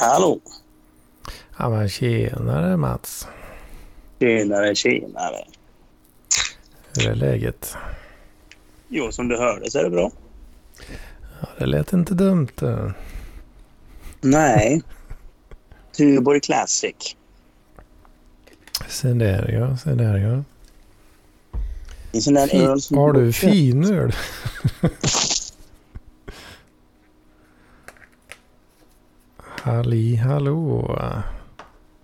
Hallå! Ja men tjenare Mats. Tjenare, tjenare. Hur är läget? Jo, som du hörde så är det bra. Ja, det lät inte dumt. eh. Nej. Tuborg Classic. Se där ja, se där ja. En sån där öl som... har du finöl? Halli hallå.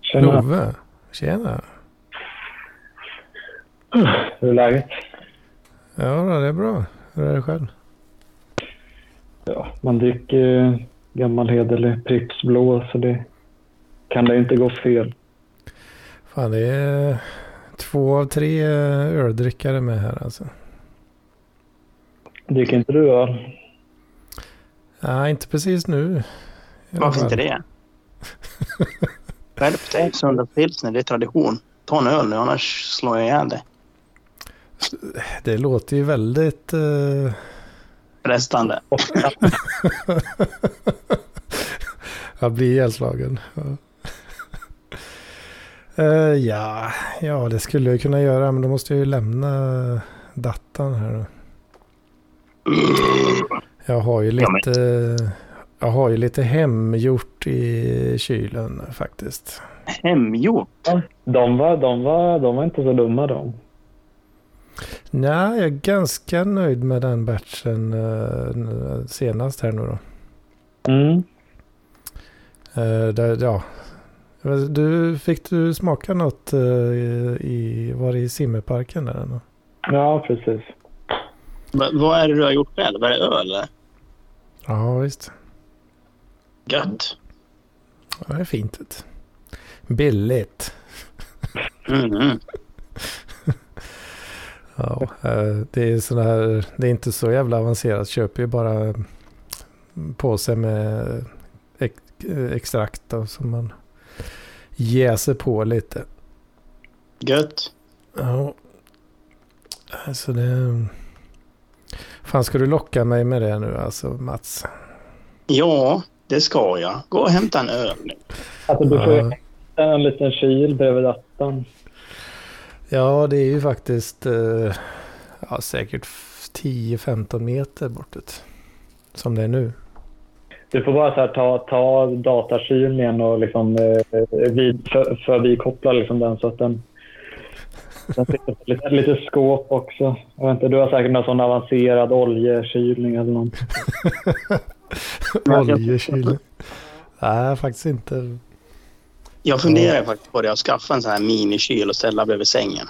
Tjena. Love. Tjena. Hur är läget? Ja det är bra. Hur är det själv? Ja, man dricker ju gammal hederlig Pripps blå så det kan det inte gå fel. Fan det är två av tre öldrickare med här alltså. Dricker inte du öl? Nej, inte precis nu. Varför inte det? Skärp dig, sunda pilsner. Det är tradition. Ta en öl nu, annars slår jag ihjäl dig. Det låter ju väldigt... eh, Frestande. Jag blir ihjälslagen. Eh, ja, ja, det skulle jag kunna göra, men då måste jag ju lämna datan här då. Jag har ju lite, jag har ju lite hemgjort i kylen faktiskt. Hemgjort. De var, de var, de var inte så dumma de. Nej, jag är ganska nöjd med den batchen eh, senast här nu då. Mm. Eh, där, ja. Du, fick du smaka något eh, i, var det i simmerparken där? eller? Ja, precis. Va- vad är det du har gjort själv? Är det öl? eller? Ja, visst. Gött. Ja, det är fint. ut. Billigt. Mm. Ja, eh, det är sådana här, det är inte så jävla avancerat. Köper ju bara på sig med ex, extrakt då, som man jäser på lite. Gött. Ja. Alltså det... Fan ska du locka mig med det nu alltså Mats? Ja, det ska jag. Gå och hämta en öl nu. Alltså du får hitta en liten kyl bredvid datorn. Ja, det är ju faktiskt eh, ja, säkert 10-15 meter bortåt. Som det är nu. Du får bara så här, ta, ta datakylen igen och liksom, eh, vid, för, förbikoppla liksom den så att den... den sitter lite, lite skåp också. Jag vet inte, du har säkert någon sån avancerad oljekylning eller något. Oljekyl. Nej, faktiskt inte. Jag funderar faktiskt på det. Att skaffa en sån här minikyl och ställa bredvid sängen.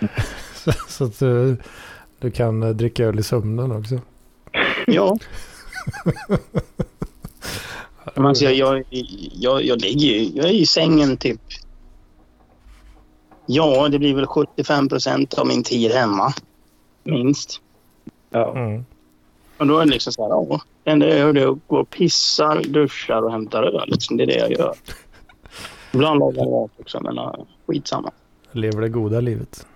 Så, så att du, du kan eh, dricka öl i sömnen också. Ja. Men alltså, jag, jag, jag, jag ligger ju... Jag är i sängen typ... Ja, det blir väl 75 procent av min tid hemma. Minst. Ja. Mm. Och då är det liksom så här, ja. Det enda jag gör är att gå och pissar, duschar och hämtar öl. Liksom. Det är det jag gör. Ibland lagar jag mat också, men ja, skitsamma. Lever det goda livet.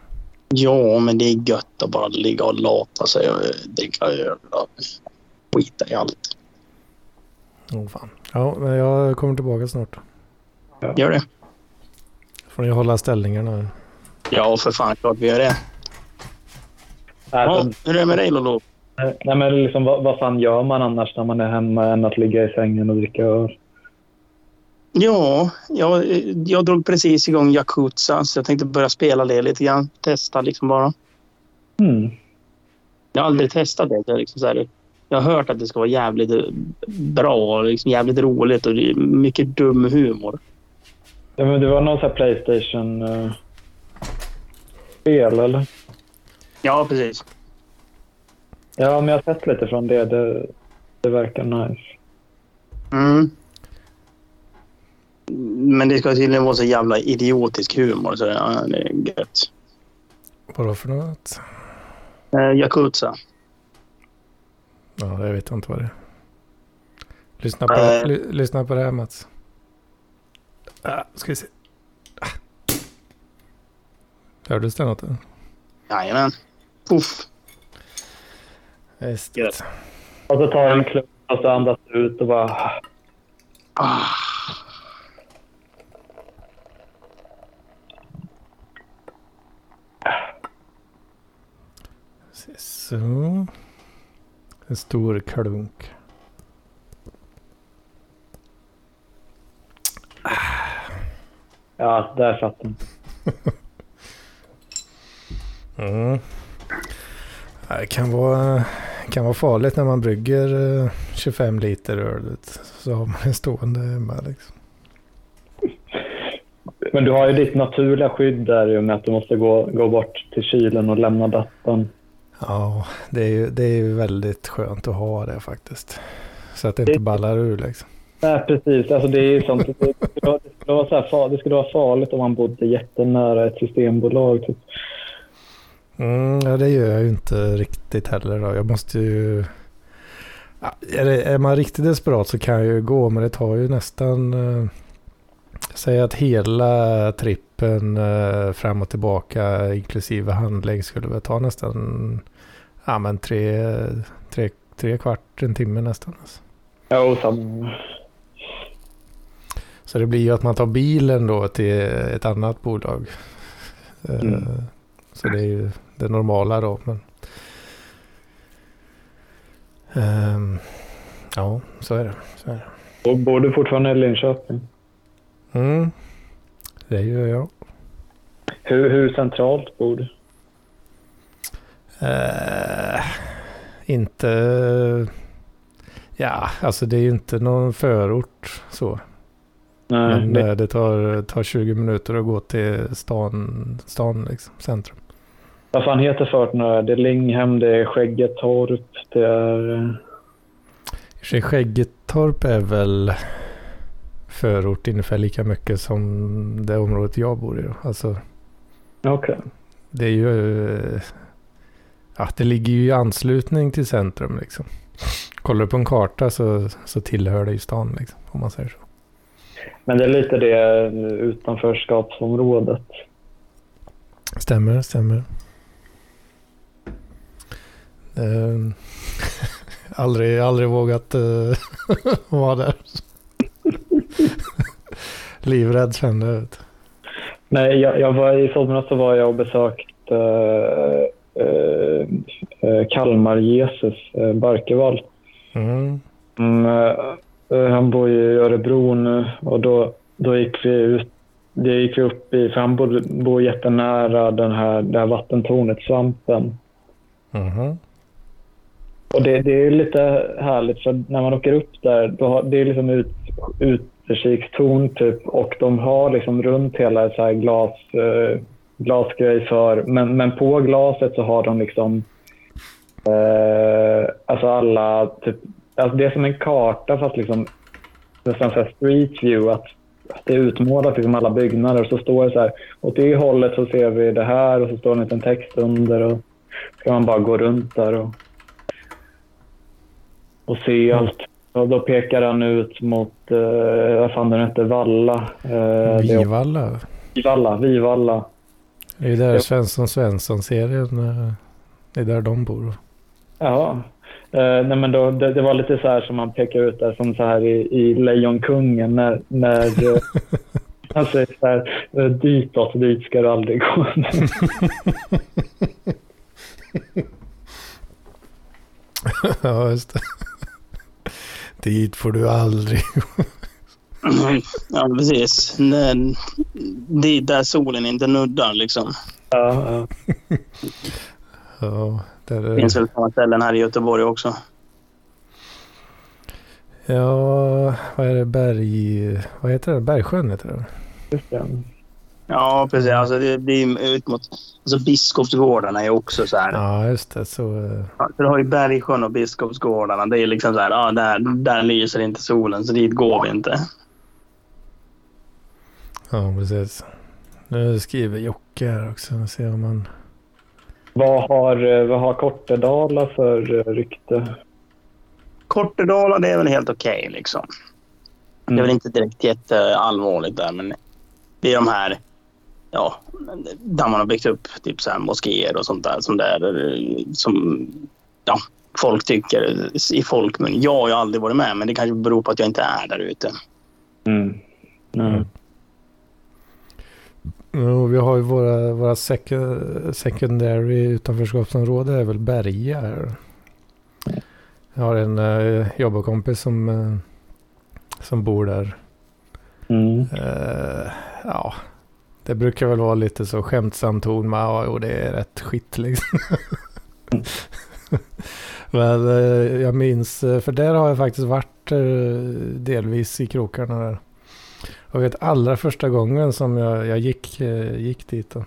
Ja, men det är gött att bara ligga och lata sig och dricka öl och skita i allt. Oh, fan. Ja, men jag kommer tillbaka snart. Gör det. Får ni hålla ställningarna. Ja, för fan klart vi gör det. Ja, Alltså, hur är det med dig Lolo? Nej, men liksom, vad, vad fan gör man annars när man är hemma än att ligga i sängen och dricka öl? Ja, jag, jag drog precis igång Yakuza så jag tänkte börja spela det lite grann. Testa liksom bara. Mm. Jag har aldrig testat det. Jag, liksom så här, jag har hört att det ska vara jävligt eh, bra och liksom jävligt roligt och mycket dum humor. Ja, men det var någon Playstation-spel, eller? Ja, precis. Ja, men jag har sett lite från det. Det, det verkar nice. Mm. Men det ska tydligen vara så jävla idiotisk humor så det, ja, det är gött. Vadå för något? Eh, Yakuza. Ja, jag vet inte vad det är. Lyssna på, Äh. ly, lyssna på det här Mats. Ah, ska vi se. Ah. Hördes det något? Jajamän. Puff. Gött. Och så tar jag en klunk Och så andas ut och bara... Ah. Så. En stor klunk. Ja, där satt den. Mm. Det kan vara, kan vara farligt när man brygger eh, 25 liter öl. Så har man en stående hemma liksom. Men du har ju ditt naturliga skydd där i och med att du måste gå, gå bort till kylen och lämna datorn. Ja, det är, ju, det är ju väldigt skönt att ha det faktiskt. Så att det inte ballar ur liksom. Nej, precis. Alltså, det är sånt. Det skulle vara, det skulle vara, så här, far- det skulle vara farligt om man bodde jättenära ett systembolag. Typ. Mm, ja, det gör jag ju inte riktigt heller då. Jag måste ju... Ja, är, det, är man riktigt desperat så kan jag ju gå, men det tar ju nästan... Eh, säg att hela trippen eh, fram och tillbaka inklusive handlägg skulle väl ta nästan... Ja, men tre, tre, tre kvart, en timme nästan. Alltså. Ja, och samma. Så det blir ju att man tar bilen då till ett annat bolag. Eh, Mm. Så det är ju det normala då. Men... Ehm, ja, så är det. Så är det. Och bor du fortfarande i Linköping? Mm, det gör jag. Hur, hur centralt bor du? Eh, inte... Ja, alltså det är ju inte någon förort så. Nej, Men det, eh, det tar, tar 20 minuter att gå till stan, stan liksom, centrum. Vad fan heter förorten? Det är Linghem, det är Skäggetorp, det är... Skäggetorp är väl förort ungefär lika mycket som det området jag bor i. Alltså Okej. det är ju... Ja, det ligger ju i anslutning till centrum liksom. Kollar du på en karta så, så tillhör det ju stan liksom, om man säger så. Men det är lite det utanförskapsområdet. Stämmer, stämmer. Eh, aldrig, aldrig vågat uh, vara där. Livrädd kände jag. vet Nej, jag, jag var i somras så var jag och besökte uh, uh, Kalmar-Jesus, uh, Barkevall. du. Mm. Mm, eh, han bor ju i Örebro nu och då, då gick vi ut det gick vi upp i, för han bor, bor jättenära den här, det här vattentornet, Svampen. Mhm. Och det, det är lite härligt för när man åker upp där, då har, det är liksom ut, utkikstorn typ och de har liksom runt hela så här glas, eh, glasgrej för, men, men på glaset så har de liksom eh, alltså alla, typ, alltså det är som en karta fast liksom nästan så här street view, att det är utmålat liksom alla byggnader och så står det så här, åt det hållet så ser vi det här och så står det en liten text under och så ska man bara gå runt där och, och se Mm. allt. Och då pekar han ut mot, eh, vad fan den hette, Valla. Eh, det Vivalla. Vivalla, Vivalla. Det är där. Svensson Svensson-serien. eh, Det är där de bor. Ja. Eh, nej men då, det, det var lite så här som man pekar ut där som så här i, i Lejonkungen när, när eh, han säger så här, ditåt, dit ska du aldrig gå. ja, just det. Dit får du aldrig. Ja, precis. Det, det där solen inte nuddar liksom. ja, ja. Ja, där Det är finns väl sådana ställen här i Göteborg också. Ja, vad är det? Berg... Vad heter det? Bergsjön heter det. Just det. Ja, precis. Alltså, det, ju ut mot... Alltså Biskopsgårdarna är också så här. Ja, just det. Så... eh, Ja, så du har ju Bergsjön och Biskopsgårdarna. Det är liksom så här, ja, där, där lyser inte solen så dit går vi inte. Ja, precis. Nu skriver Jocke här också. Vi ser om man... Vad har, eh, vad har Kortedala för eh, rykte? Kortedala, det är väl helt okej liksom. Det är väl inte direkt jätteallvarligt där, men det är de här, ja, där man har byggt upp typ så här moskéer och sånt där som där, som, ja, folk tycker i folkmun. Jag har ju aldrig varit med, men det kanske beror på att jag inte är där ute. Mm. Mm. Ja, vi har ju våra, våra sek secondary utanförskapsområde är väl Berga här. Jag har en uh, jobbarkompis som, uh, som bor där. Mm. Uh, ja, det brukar väl vara lite så skämtsam ton med och det är rätt skit liksom. Men eh, jag minns, eh, för där har jag faktiskt varit eh, delvis i krokarna där. Jag vet allra första gången som jag, jag gick, gick dit. Då.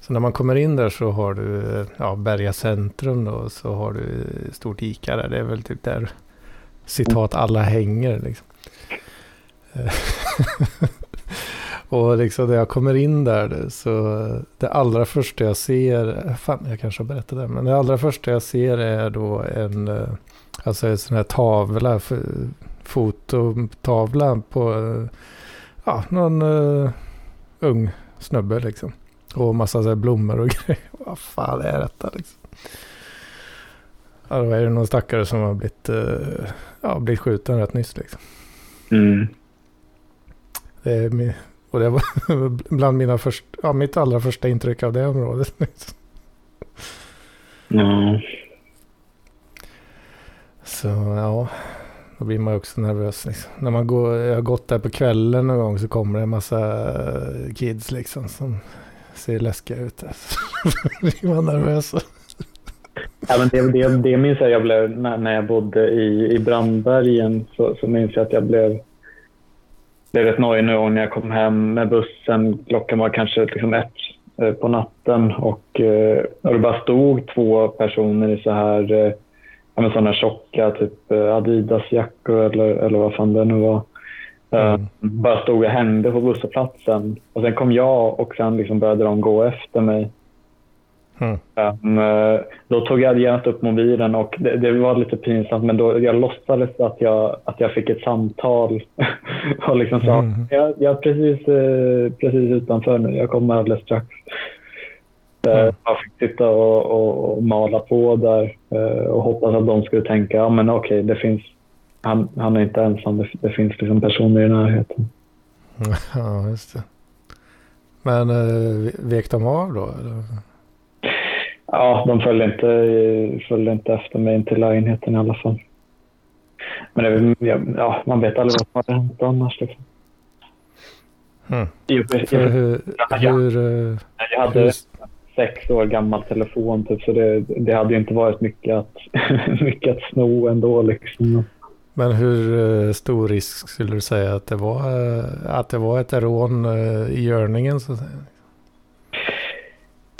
Så när man kommer in där så har du ja, Berga centrum då, och så har du stort Ica där. Det är väl typ där citat alla hänger liksom. och liksom när jag kommer in där så det allra första jag ser, fan jag kanske har berättat det, men det allra första jag ser är då en, alltså en sån här tavla, fototavla på ja, någon uh, ung snubbe liksom. Och massa så blommor och grejer. Vad fan är detta liksom? Ja, då är det någon stackare som har blivit, uh, ja, blivit skjuten rätt nyss liksom. Mm. Det är min, och det var bland mina första, ja, mitt allra första intryck av det området. Mm. Så ja, då blir man ju också nervös. Liksom. När man går, jag har gått där på kvällen någon gång så kommer det en massa kids liksom som ser läskiga ut. Då blir man nervös. Ja, men det, det, det minns jag, jag blev, när, när jag bodde i, i Brandbergen så, så minns jag att jag blev, blev rätt nojig någon när jag kom hem med bussen. Klockan var kanske liksom ett eh, på natten och, eh, och det bara stod två personer i så här eh, ja, sådana tjocka typ Adidas-jackor eller, eller vad fan det nu var. Mm. bara stod och hände på busshållplatsen. Och sen kom jag och sen liksom började de gå efter mig. Mm. Um, då tog jag genast upp mobilen och det, det, var lite pinsamt men då, jag låtsades att jag, att jag fick ett samtal och liksom sa mm. jag, jag är precis, eh, precis utanför nu, jag kommer alldeles strax. Mm. Jag fick sitta och, och, och, mala på där eh, och hoppas att de skulle tänka ja, men okej, det finns, han, han är inte ensam, det, det finns liksom personer i närheten. Ja, just det. Men vek de av då? Eller? Ja, de följde inte, följde inte efter mig in till lägenheten i alla fall. Men det, ja, man vet aldrig vad som hade hänt annars. Liksom. Mm. Jag, jag, hur, jag, hur, jag hade hur... sex år gammal telefon, typ, så det, det hade ju inte varit mycket att, mycket att sno ändå. Liksom. Men hur stor risk skulle du säga att det var, att det var ett rån i görningen? Så att säga?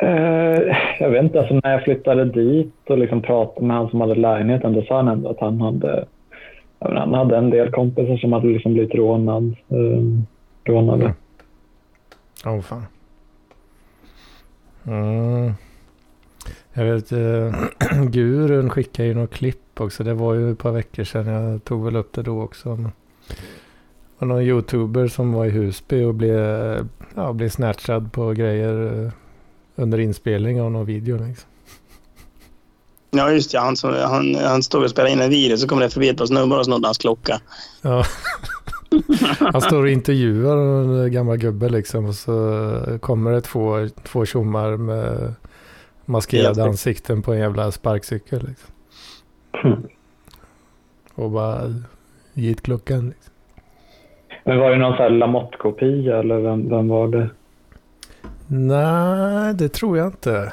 Uh, jag vet inte, alltså när jag flyttade dit och liksom pratade med han som hade lägenheten, då sa han ändå att han hade, menar, han hade en del kompisar som hade liksom blivit rånad, uh, rånade. Mm. Åh oh, fan. Mm. Jag vet, uh, Gurun skickade ju något klipp också. Det var ju ett par veckor sedan. Jag tog väl upp det då också. Det var någon youtuber som var i Husby och blev, ja, blev snatchad på grejer under inspelning av någon video. Liksom. Ja, just det. Han, han, han stod och spelade in en video så kom det förbi ett par snubbar och snodde hans klocka. Ja. Han står och intervjuar en gammal gubbe liksom och så kommer det två, två tjommar med maskerade ansikten på en jävla sparkcykel. Liksom. Mm. Och bara git klockan. Liksom. Men var det någon sån här Lamotte-kopia eller vem, vem var det? Nej, det tror jag inte.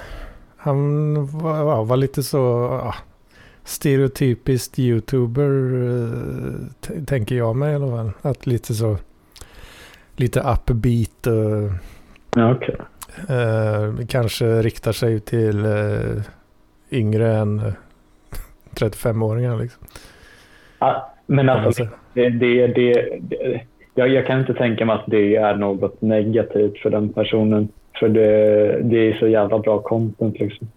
Han var, var lite så ja, stereotypiskt youtuber, uh, tänker jag mig i alla fall. Att lite så, lite upbeat. Uh, ja, okay. uh, kanske riktar sig till uh, yngre än 35-åringar liksom. Ja, men alltså, det, det, det, det jag, jag, kan inte tänka mig att det är något negativt för den personen. För det, det är så jävla bra content liksom.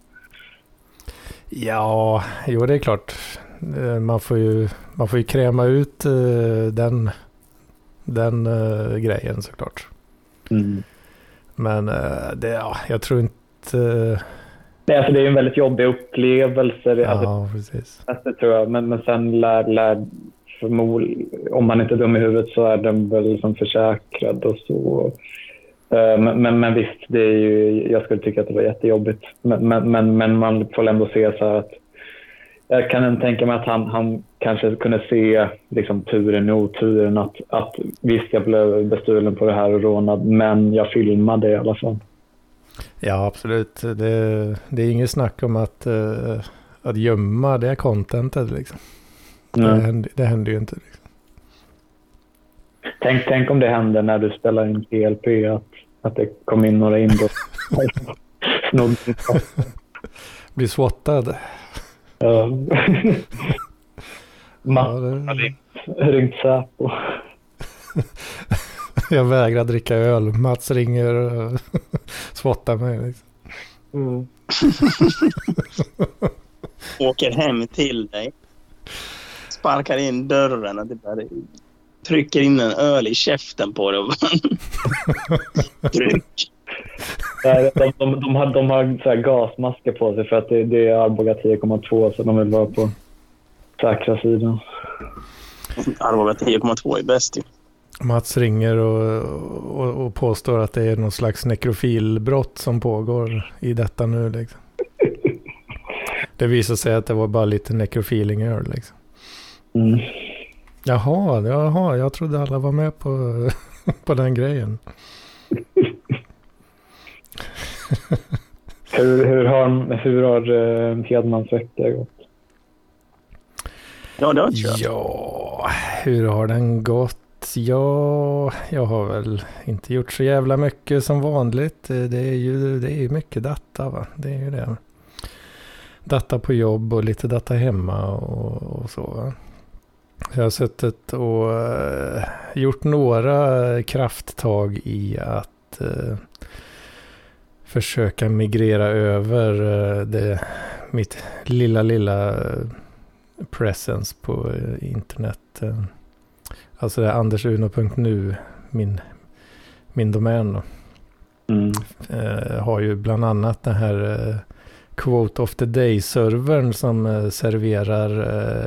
Ja, jo det är klart. Eh, man får ju, man får ju kräma ut uh, den, den uh, grejen såklart. Mm. Men det, ja, jag tror inte... Nej, alltså det är en väldigt jobbig upplevelse. Det, alltså, Ja, precis. det tror jag. Men, men sen lär, lär förmodligen, om man inte är dum i huvudet så är den väl liksom försäkrad och så. Eh, Men, men, men visst, det är ju, jag skulle tycka att det var jättejobbigt. Men, men, men, man får ändå se så här att jag kan tänka mig att han, han kanske kunde se liksom, turen i oturen. Att, att visst, jag blev bestulen på det här och rånad, men jag filmade i alla fall. Ja, absolut. Det, det är inget snack om att, eh, att gömma det contentet liksom. Det, händer, det händer ju inte. Liksom. Tänk, tänk om det hände när du spelar in PLP, att, att det kom in några inbrott. Bli swattad. Ja. Ja, Matt har det, ringt, Säpo. jag vägrar dricka öl. Mats ringer och swattar mig. Liksom. Åker hem till dig. Sparkar in dörren och typ där, trycker in en öl i käften på bara- Tryck. De, de, de har, de har så här gasmasker på sig för att det, det är Arboga 10,2 så de vill vara på säkra sidan. Arboga 10,2 är bäst ju. Mats ringer och, och, och påstår att det är någon slags nekrofilbrott som pågår i detta nu. Liksom. Det visar sig att det var bara lite nekrofiling-öl. Liksom. Mm. Jaha, jaha, jag trodde alla var med på, på den grejen. Hur, hur har, hur har uh, Hedmans vecka gått? Ja, det har jag. Ja, hur har den gått? Ja, jag har väl inte gjort så jävla mycket som vanligt. Det är ju, det är mycket data va. Det är ju det. Data på jobb och lite data hemma och, och så va. Jag har suttit och eh, gjort några krafttag i att eh, försöka migrera över eh, det, mitt lilla, lilla presence på internet. Alltså det är andersuno.nu, min, min domän. Mm. Har ju bland annat den här Quote of the Day-servern som eh, serverar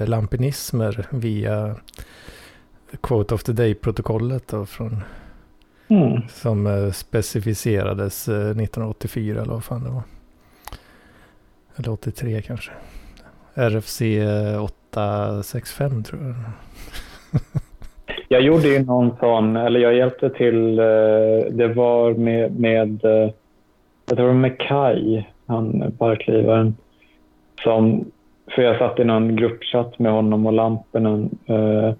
eh, lampinismer via Quote of the Day-protokollet från, Mm. som eh, specificerades eh, 1984 eller vad fan det var. Eller 83 kanske. RFC eh, 865 tror jag. Jag gjorde ju någon sån, eller jag hjälpte till, det var med, med det var med Kai, han parklivaren, som, för jag satt i någon gruppchatt med honom och Lampinen eh,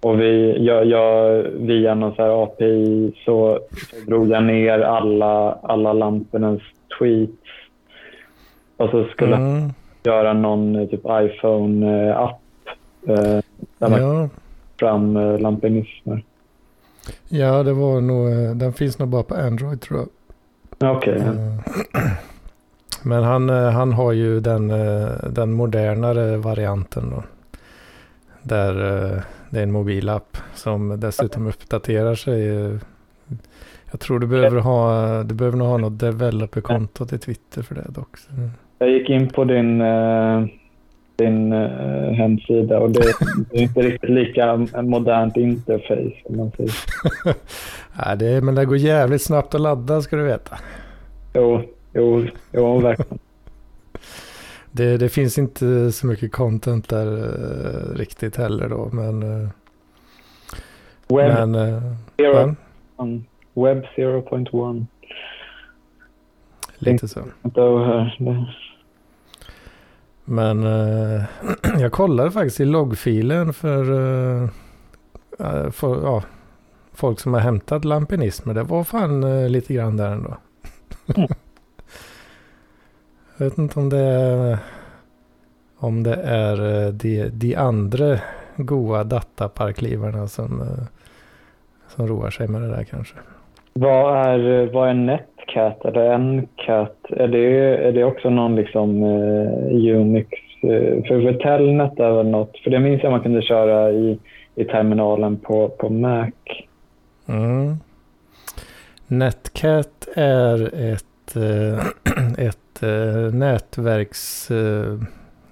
och vi, jag, jag, via någon så här API så, så drog jag ner alla, alla Lampinens tweets och så skulle Mm, göra någon eh, typ iPhone-app eh, där man ja. fram eh, lampinismer. ja, det var nog, eh, den finns nog bara på Android tror jag. Okej. Eh, Men han, eh, han har ju den, eh, den modernare varianten då. Där eh, det är en mobilapp som dessutom uppdaterar sig. Jag tror du behöver ha, du behöver nog ha något developer-konto till Twitter för det dock. Så, Jag gick in på din, din hemsida och det, det är inte riktigt lika modernt interface om man säger. Nej, det, men det går jävligt snabbt att ladda ska du veta. Jo, jo, jo verkligen. Det, det finns inte så mycket content där eh, riktigt heller då. Men, eh, Web, men eh, zero, ja, web 0.1. lite så. Men eh, jag kollade faktiskt i loggfilen för, eh, eh, för ja, folk som har hämtat lampinismer. Det var fan eh, lite grann där ändå. Mm. jag vet inte om det är, om det är eh, de, de andra goa dataparklivarna som, eh, som roar sig med det där kanske. Vad är, vad är Netcat? Är det Ncat? Är det, är det också någon liksom eh, Unix? Eh, för, för Telnet är väl något, för det minns jag man kunde köra i, i terminalen på, på Mac. Mm. Netcat är ett, eh, ett ett eh, nätverks... Eh,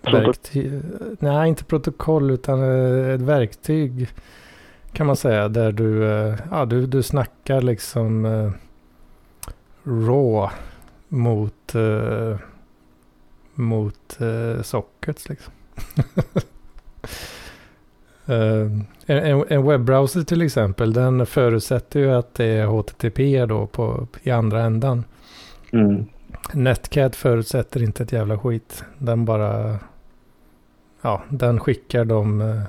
verktyg, nej, inte protokoll utan eh, ett verktyg kan man säga. Där du, ja, du, du snackar liksom raw mot, mot sockets liksom. Eh, en, en webbrowser till exempel, den förutsätter ju att det är HTTP då på, i andra ändan. Mm. Netcat förutsätter inte ett jävla skit. Den bara... Ja, den skickar de... eh,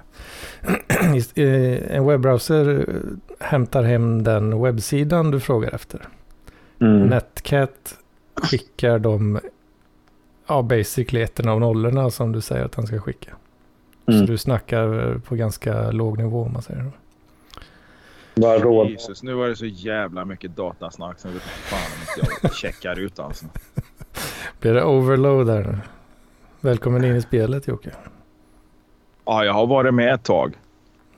eh, en webbrowser eh, hämtar hem den webbsidan du frågar efter. Mm. Netcat skickar de... Ja, basically ettorna och nollorna som du säger att han ska skicka. Så Mm. du snackar på ganska låg nivå om man säger så. Råd. Jesus, nu var det så jävla mycket datasnack så jag vet fan om jag checkar ut alltså. Blir det overload här nu? Välkommen in i spelet Jocke. Ja, jag har varit med ett tag.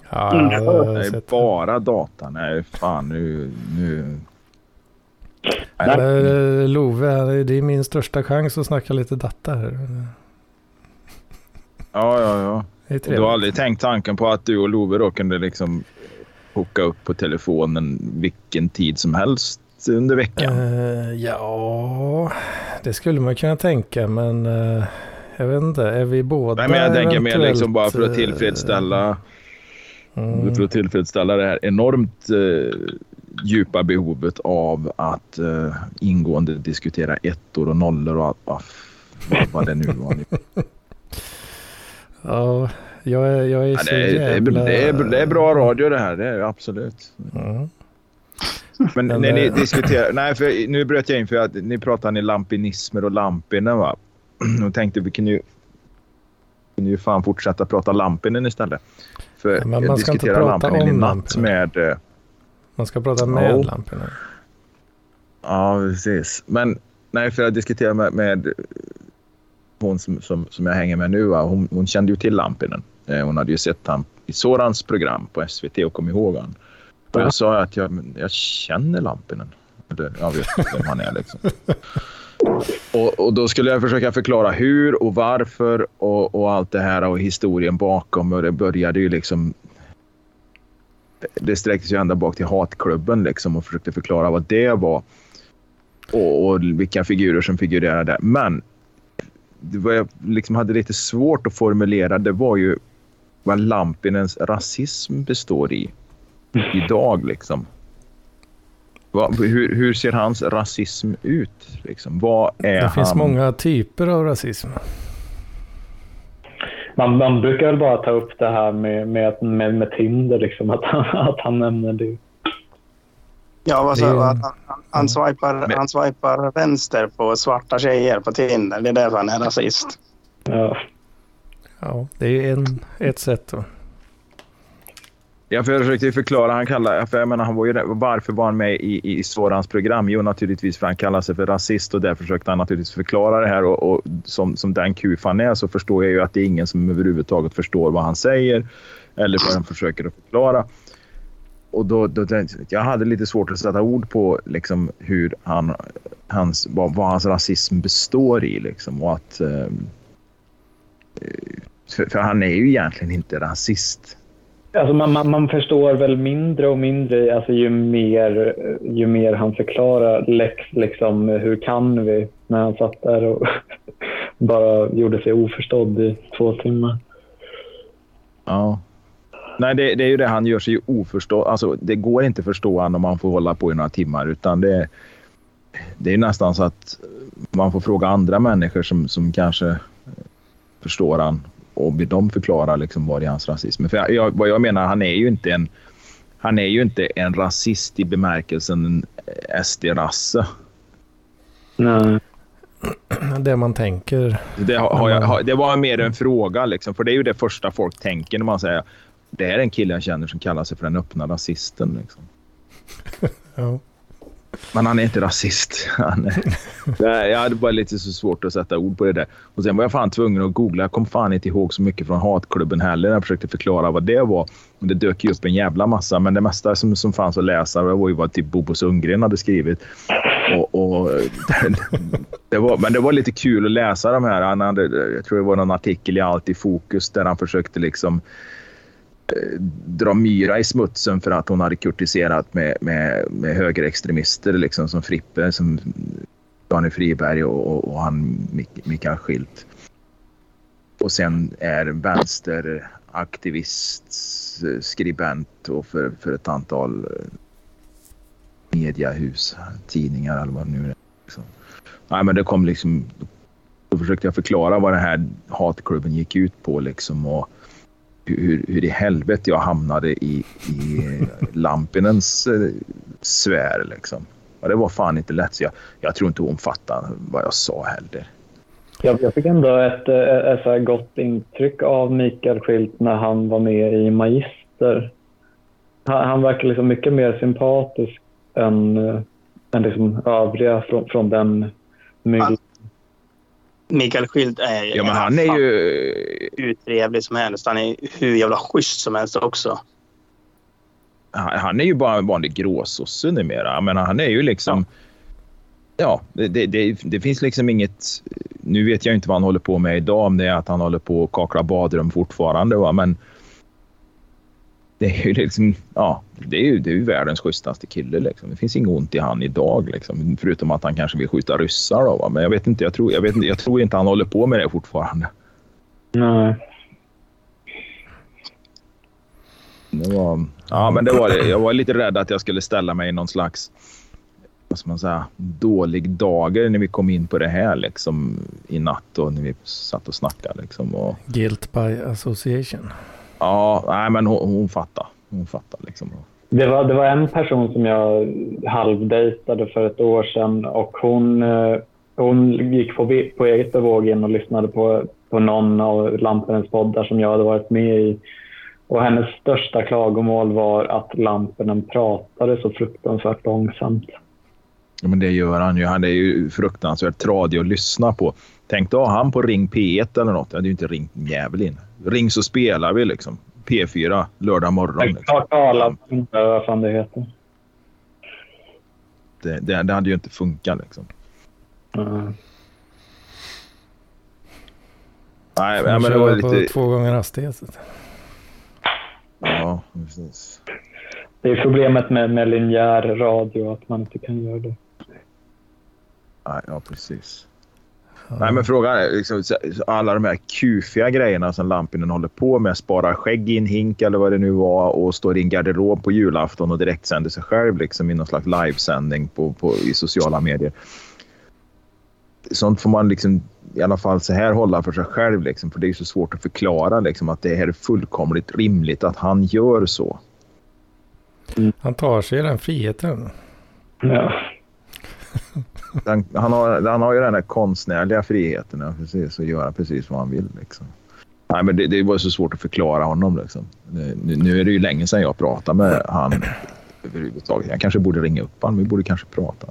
Ja, Mm. jag har Det är det. bara data. Nej, fan nu... nu... Nej. Eh, Love, det är min största chans att snacka lite data här. Ja, ja, ja. Du har aldrig tänkt tanken på att du och Love då kunde liksom hooka upp på telefonen vilken tid som helst under veckan? Eh, ja, det skulle man kunna tänka, men eh, jag vet inte, är vi båda Nej, men jag tänker mer liksom bara för att eventuellt, tillfredsställa, eh, mm, för att tillfredsställa det här enormt eh, djupa behovet av att eh, ingående diskutera ettor och nollor och allt, vad det nu var. Ja, jag är, jag är Ja, så det, är, jävla... det, är, det är bra radio det här, det är absolut. Mm. Men, när ni eh, diskuterar, nej för nu bröt jag in för att ni pratar ni lampinismer och lampinen va? Och tänkte vi kunde ju, kunde ju fan fortsätta prata lampinen istället. För Ja, men man ska inte prata lampinen i om natt med... eh, Man ska prata med Ja. lamporna. Ja, precis. Men nej, för jag diskuterade med, med hon som, som, som jag hänger med nu. Va? Hon, hon kände ju till Lampinen. Eh, Hon hade ju sett han i Sorans program på SVT och kom ihåg han. Och jag sa att jag, jag känner Lampinen. Eller, Jag vet inte vem han är liksom. Och, och då skulle jag försöka förklara hur och varför och, och allt det här och historien bakom. Och det började ju liksom... Det sträckte sig ända bak till hatklubben liksom och försökte förklara vad det var. Och, och vilka figurer som figurerade där. Men det var jag liksom hade lite svårt att formulera det var ju vad Lampinens rasism består i idag. Liksom. Vad, hur, hur ser hans rasism ut? Liksom? Vad är Det han? finns många typer av rasism. Man, man brukar väl bara ta upp det här med, med, med, med Tinder, liksom, att, han, att han nämner det. Ja, vad Det är- så, att han, han, han, swipar, Men- han swipar vänster på svarta tjejer på Tinder. Det är därför han är rasist. Ja. Ja, det är en, ett sätt då. Jag försökte förklara. Han kallar, för jag menar, han var ju, varför var han med i, i Sorans program? Jo, naturligtvis för han kallar sig för rasist och där försökte han naturligtvis förklara det här. Och, och som, som den kuf han är så förstår jag ju att det är ingen som överhuvudtaget förstår vad han säger eller vad han försöker att förklara. Och då, då, tänkte jag- jag hade lite svårt att sätta ord på liksom, hur han, hans, vad, vad hans rasism består i. Liksom, och att, eh, för, för han är ju egentligen inte rasist. Alltså man, man, man förstår väl mindre och mindre alltså ju, mer, ju mer han förklarar Lex, liksom, hur kan vi? När han satt där och bara gjorde sig oförstådd i två timmar. Ja. Nej, det, det är ju det. Han gör sig ju oförstå. Alltså, det går inte att förstå honom om man får hålla på i några timmar. Utan det, det är nästan så att man får fråga andra människor som, som kanske förstår han och be dem förklara liksom vad är hans rasism. För jag, jag, vad jag menar, han är ju inte en han är ju inte en rasist i bemärkelsen SD-rasse. Nej. Det man tänker. Det, har, har jag, har, det var mer en fråga, liksom, för det är ju det första folk tänker när man säger det här är en kille jag känner som kallar sig för den öppna rasisten. Liksom. Ja. Men han är inte rasist. Han är, jag hade bara lite så svårt att sätta ord på det där. Och Sen var jag fan tvungen att googla. Jag kom fan inte ihåg så mycket från hatklubben heller. när Jag försökte förklara vad det var. Och det dök ju upp en jävla massa. Men det mesta som, som fanns att läsa var ju vad typ Bobo Sundgren hade skrivit. Och, och det var, men det var lite kul att läsa de här. Han hade, jag tror det var någon artikel i Allt i fokus där han försökte liksom eh, Eh, dra Myra i smutsen för att hon hade kurtiserat med, med, med högerextremister liksom som Frippe, som Daniel Friberg och, och han Mikael Schilt. Och sen är vänsteraktivist, skribent och för, för ett antal eh, mediehus, tidningar eller vad det nu är. Liksom. Nej, men det kom liksom... Då försökte jag förklara vad den här hatklubben gick ut på liksom och hur, hur i helvete jag hamnade i, i Lampinens eh, sfär liksom. Och det var fan inte lätt. Så jag, jag tror inte hon fattade vad jag sa heller. Jag, jag fick ändå ett, ett, ett gott intryck av Mikael Schilt när han var med i Magister. Han, han verkar liksom mycket mer sympatisk än, än liksom övriga från, från den myllan. Mikael Schild är, ja, men han är ju hur trevlig som helst. Han är hur jävla schysst som helst också. Han är ju bara en vanlig gråsosse numera. Men han är ju liksom... Ja, ja det, det, det, finns liksom inget... Nu vet jag inte vad han håller på med idag, om det är att han håller på att kakla badrum fortfarande. Va? Men det är ju liksom, ja, det är ju, det är ju världens schysstaste kille. Liksom. Det finns inget ont i han idag, liksom. förutom att han kanske vill skjuta ryssar. Då, va? Men jag vet, inte, jag, tror, jag, vet inte, jag tror inte han håller på med det fortfarande. Nej. Det var, ja, men det var det. Jag var lite rädd att jag skulle ställa mig i någon slags vad ska man säga, dålig dager när vi kom in på det här liksom, i natt och när vi satt och snackade. Liksom, och... Guilt by association. Ja, nej, men hon, hon fattar. Hon fattar liksom. Det var, det var en person som jag halvdejtade för ett år sedan och hon, eh, hon gick på, på eget bevåg in och lyssnade på, på någon av Lampornas poddar som jag hade varit med i. Och hennes största klagomål var att Lamporna pratade så fruktansvärt långsamt. Ja, men det gör han ju. Han är ju fruktansvärt tradig att lyssna på. Tänk då han på Ring P1 eller något. Jag hade ju inte ringt jävel in. Ring så spelar vi liksom. P4 lördag morgon. Liksom. Tala, vad fan det heter. Det, det, det hade ju inte funkat liksom. Mm. Nej, men det var lite... Två gånger hastigheten. Ja, precis. Det är problemet med, med linjär radio, att man inte kan göra det. Nej, ja, precis. Nej, men frågan är liksom, alla de här kufiga grejerna som Lampinen håller på med. Sparar skägg i en hink eller vad det nu var och står i en garderob på julafton och direktsänder sig själv liksom, i någon slags livesändning på, på, i sociala medier. Sånt får man liksom, i alla fall så här hålla för sig själv. Liksom, för det är så svårt att förklara liksom, att det här är fullkomligt rimligt att han gör så. Mm. Han tar sig den friheten. Ja. Den, han, har, han har ju den här konstnärliga friheten ja, precis, att göra precis vad han vill. Liksom. Nej, men det, det var så svårt att förklara honom. Liksom. Nu, nu, är det ju länge sedan jag pratade med han överhuvudtaget. Jag kanske borde ringa upp honom. Vi borde kanske prata.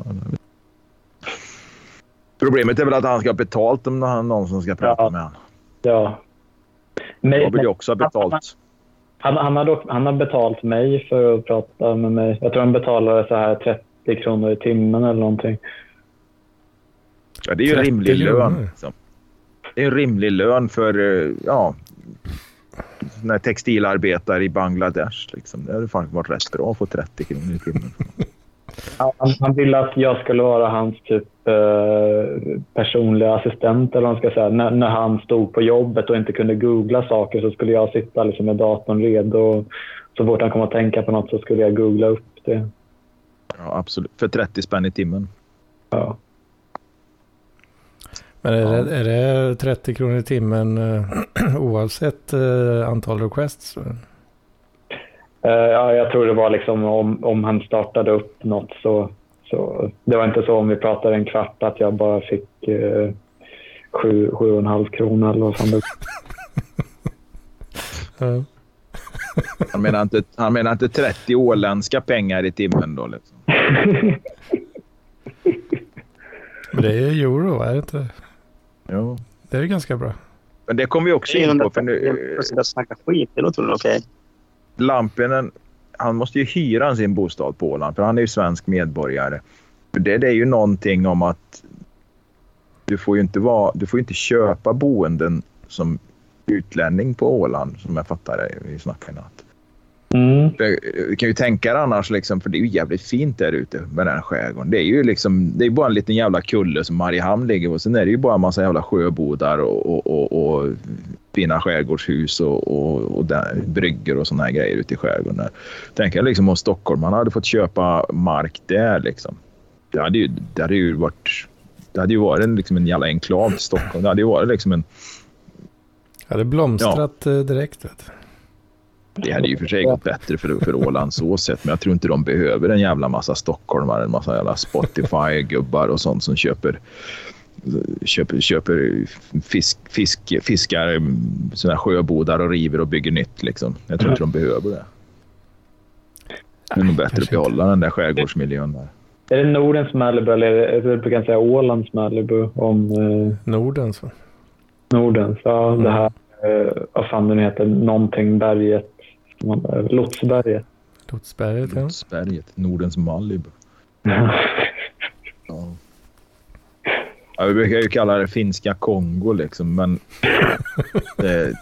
Problemet är väl att han ska ha betalt om någon som ska prata ja. med honom. Ja. Men, jag vill ju också ha betalt. Han, han, har dock, han har betalt mig för att prata med mig. Jag tror han betalade så här 30 kronor i timmen eller någonting. Ja, det är ju en rimlig lön. Liksom. Det är en rimlig lön för eh, ja, när textilarbetare i Bangladesh. Liksom. Det hade fan varit rätt bra att få 30 kronor i timmen. Han, han ville att jag skulle vara hans typ eh, personliga assistent eller vad man ska säga. När, när, han stod på jobbet och inte kunde googla saker så skulle jag sitta liksom med datorn redo. Så fort han kom att tänka på något så skulle jag googla upp det. Ja, absolut. För 30 spänn i timmen. Ja. Men är, ja. det, är det 30 kronor i timmen uh, oavsett uh, antal requests? Uh, ja, jag tror det var liksom om, om han startade upp något så, så... Det var inte så om vi pratade en kvart att jag bara fick uh, sju, sju och en halv krona eller vad fan det han, menar inte, han menar inte 30 åländska pengar i timmen då liksom? Men det är euro, är det inte? Jo. Det är ganska bra. Men det kommer vi också in på. För nu, jag snacka skit, det låter väl okej. Lampinen, han måste ju hyra sin bostad på Åland för han är ju svensk medborgare. För Det, det är ju någonting om att du får ju inte, vara, du får inte köpa boenden som utlänning på Åland, som jag fattar det vi snackade natt. Mm. Du kan ju tänka dig annars, liksom, för det är ju jävligt fint där ute med den här skärgården. Det är ju liksom, det är bara en liten jävla kulle som Mariehamn ligger på. Sen är det ju bara en massa jävla sjöbodar och, och, och, och fina skärgårdshus och, och, och där, bryggor och såna här grejer ute i skärgården. Tänk er liksom om stockholmarna hade fått köpa mark där. Liksom. Det, hade ju, det hade ju varit det hade ju varit en, liksom en jävla enklav till Stockholm. Det hade ju varit liksom en... Ja, det blomstrat eh, direkt. Vet du. Det hade ju för sig gått bättre för, för Åland så sett, men jag tror inte de behöver en jävla massa stockholmare, en massa jävla Spotify-gubbar och sånt som köper köper, köper fisk, fisk, fiskar här sjöbodar och river och bygger nytt. Liksom. Jag tror inte de behöver det. Det är nog bättre att behålla den där skärgårdsmiljön där. Är det Nordens Malibu eller är det, jag brukar säga Ålands Malibu om eh, Norden så. Nordens? Ja, det här, eh, vad fan den heter, någonting berget, Lotsberget. Lotsberget ja. Lotsberget, Nordens Malibu. Ja. Ja, vi brukar ju kalla det finska Kongo liksom, men det,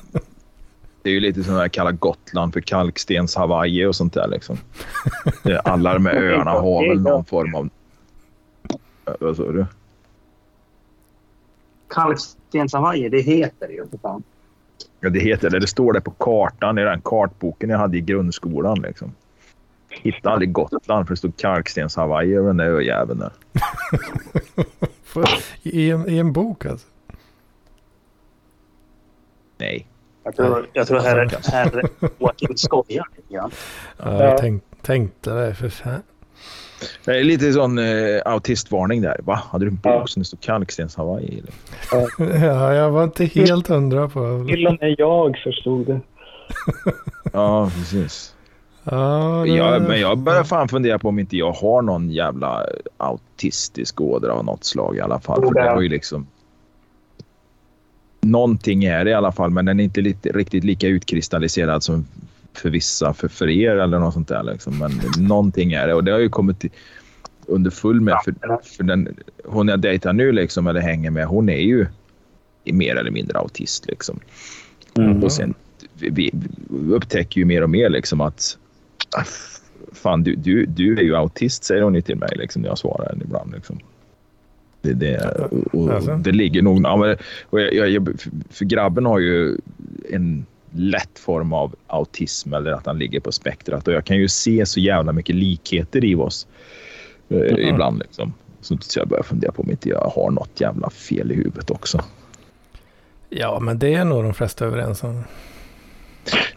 det är ju lite som att kalla Gotland för kalkstens Hawaii och sånt där liksom. Alla de här öarna har väl någon form av... Vad sa du? Kalkstens Hawaii, det heter det ju för fan. Ja, det heter det. Det står det på kartan i den kartboken jag hade i grundskolan. Liksom. Hittade aldrig Gotland för det stod kalkstens Hawaii över den där öjäveln där. I en, I en bok alltså. Nej. Jag tror, jag tror herr, herr Joakim skojar lite grann. Ja, Ja. jag tänk, tänkte det för fan. Det är lite sån eh, autistvarning där. Va? Hade du en bok Ja. som det stod kalkstens Hawaii? Eller? Ja, jag var inte helt hundra på. Till och med jag förstod det. Ja, precis. Ja, det, Ja, men jag börjar fan fundera på om inte jag har någon jävla autistisk ådra av något slag i alla fall. För det var ju liksom... Någonting är det i alla fall, men den är inte lite, riktigt lika utkristalliserad som för vissa, för, för er eller något sånt där. Liksom. Men någonting är det och det har ju kommit till, under full med. För, för den, hon jag dejtar nu liksom, eller hänger med, hon är ju mer eller mindre autist. Liksom. Mm. Och sen vi, vi upptäcker ju mer och mer liksom att fan, du, du, du är ju autist, säger hon ju till mig liksom, när jag svarar henne ibland. Liksom. Det, det, och, och Alltså? det ligger nog... Ja, men, och jag, jag, jag, för- för grabben har ju en lätt form av autism eller att han ligger på spektrat och jag kan ju se så jävla mycket likheter i oss eh, Mhm. ibland. Liksom. Så, jag börjar fundera på om inte jag har något jävla fel i huvudet också. ja, men det är nog de flesta överens om.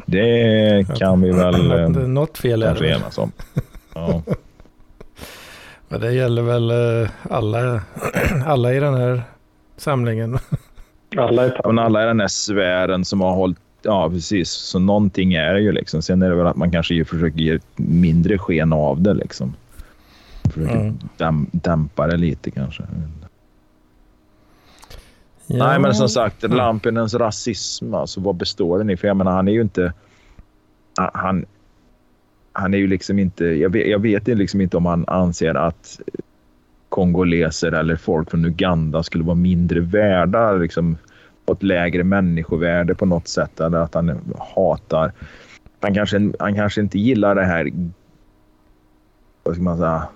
Det kan vi väl... Eh, är något fel är det. enas om. Ja. Men det gäller väl eh, alla, alla i den här samlingen. Alla är Men alla i den här sfären som har hållit... Ja, precis. Så någonting är det ju liksom. Sen är det väl att man kanske försöker ge mindre sken av det liksom. Försöker Mm. däm, dämpa det lite kanske. Nej, men som sagt. Lampinens rasism, alltså vad består den i? För jag menar, han är ju inte... Han, han är ju liksom inte... Jag vet, jag vet liksom inte om han anser att kongoleser eller folk från Uganda skulle vara mindre värda, liksom på ett lägre människovärde på något sätt. Eller att han hatar... Han kanske, han kanske inte gillar det här... Vad ska man säga?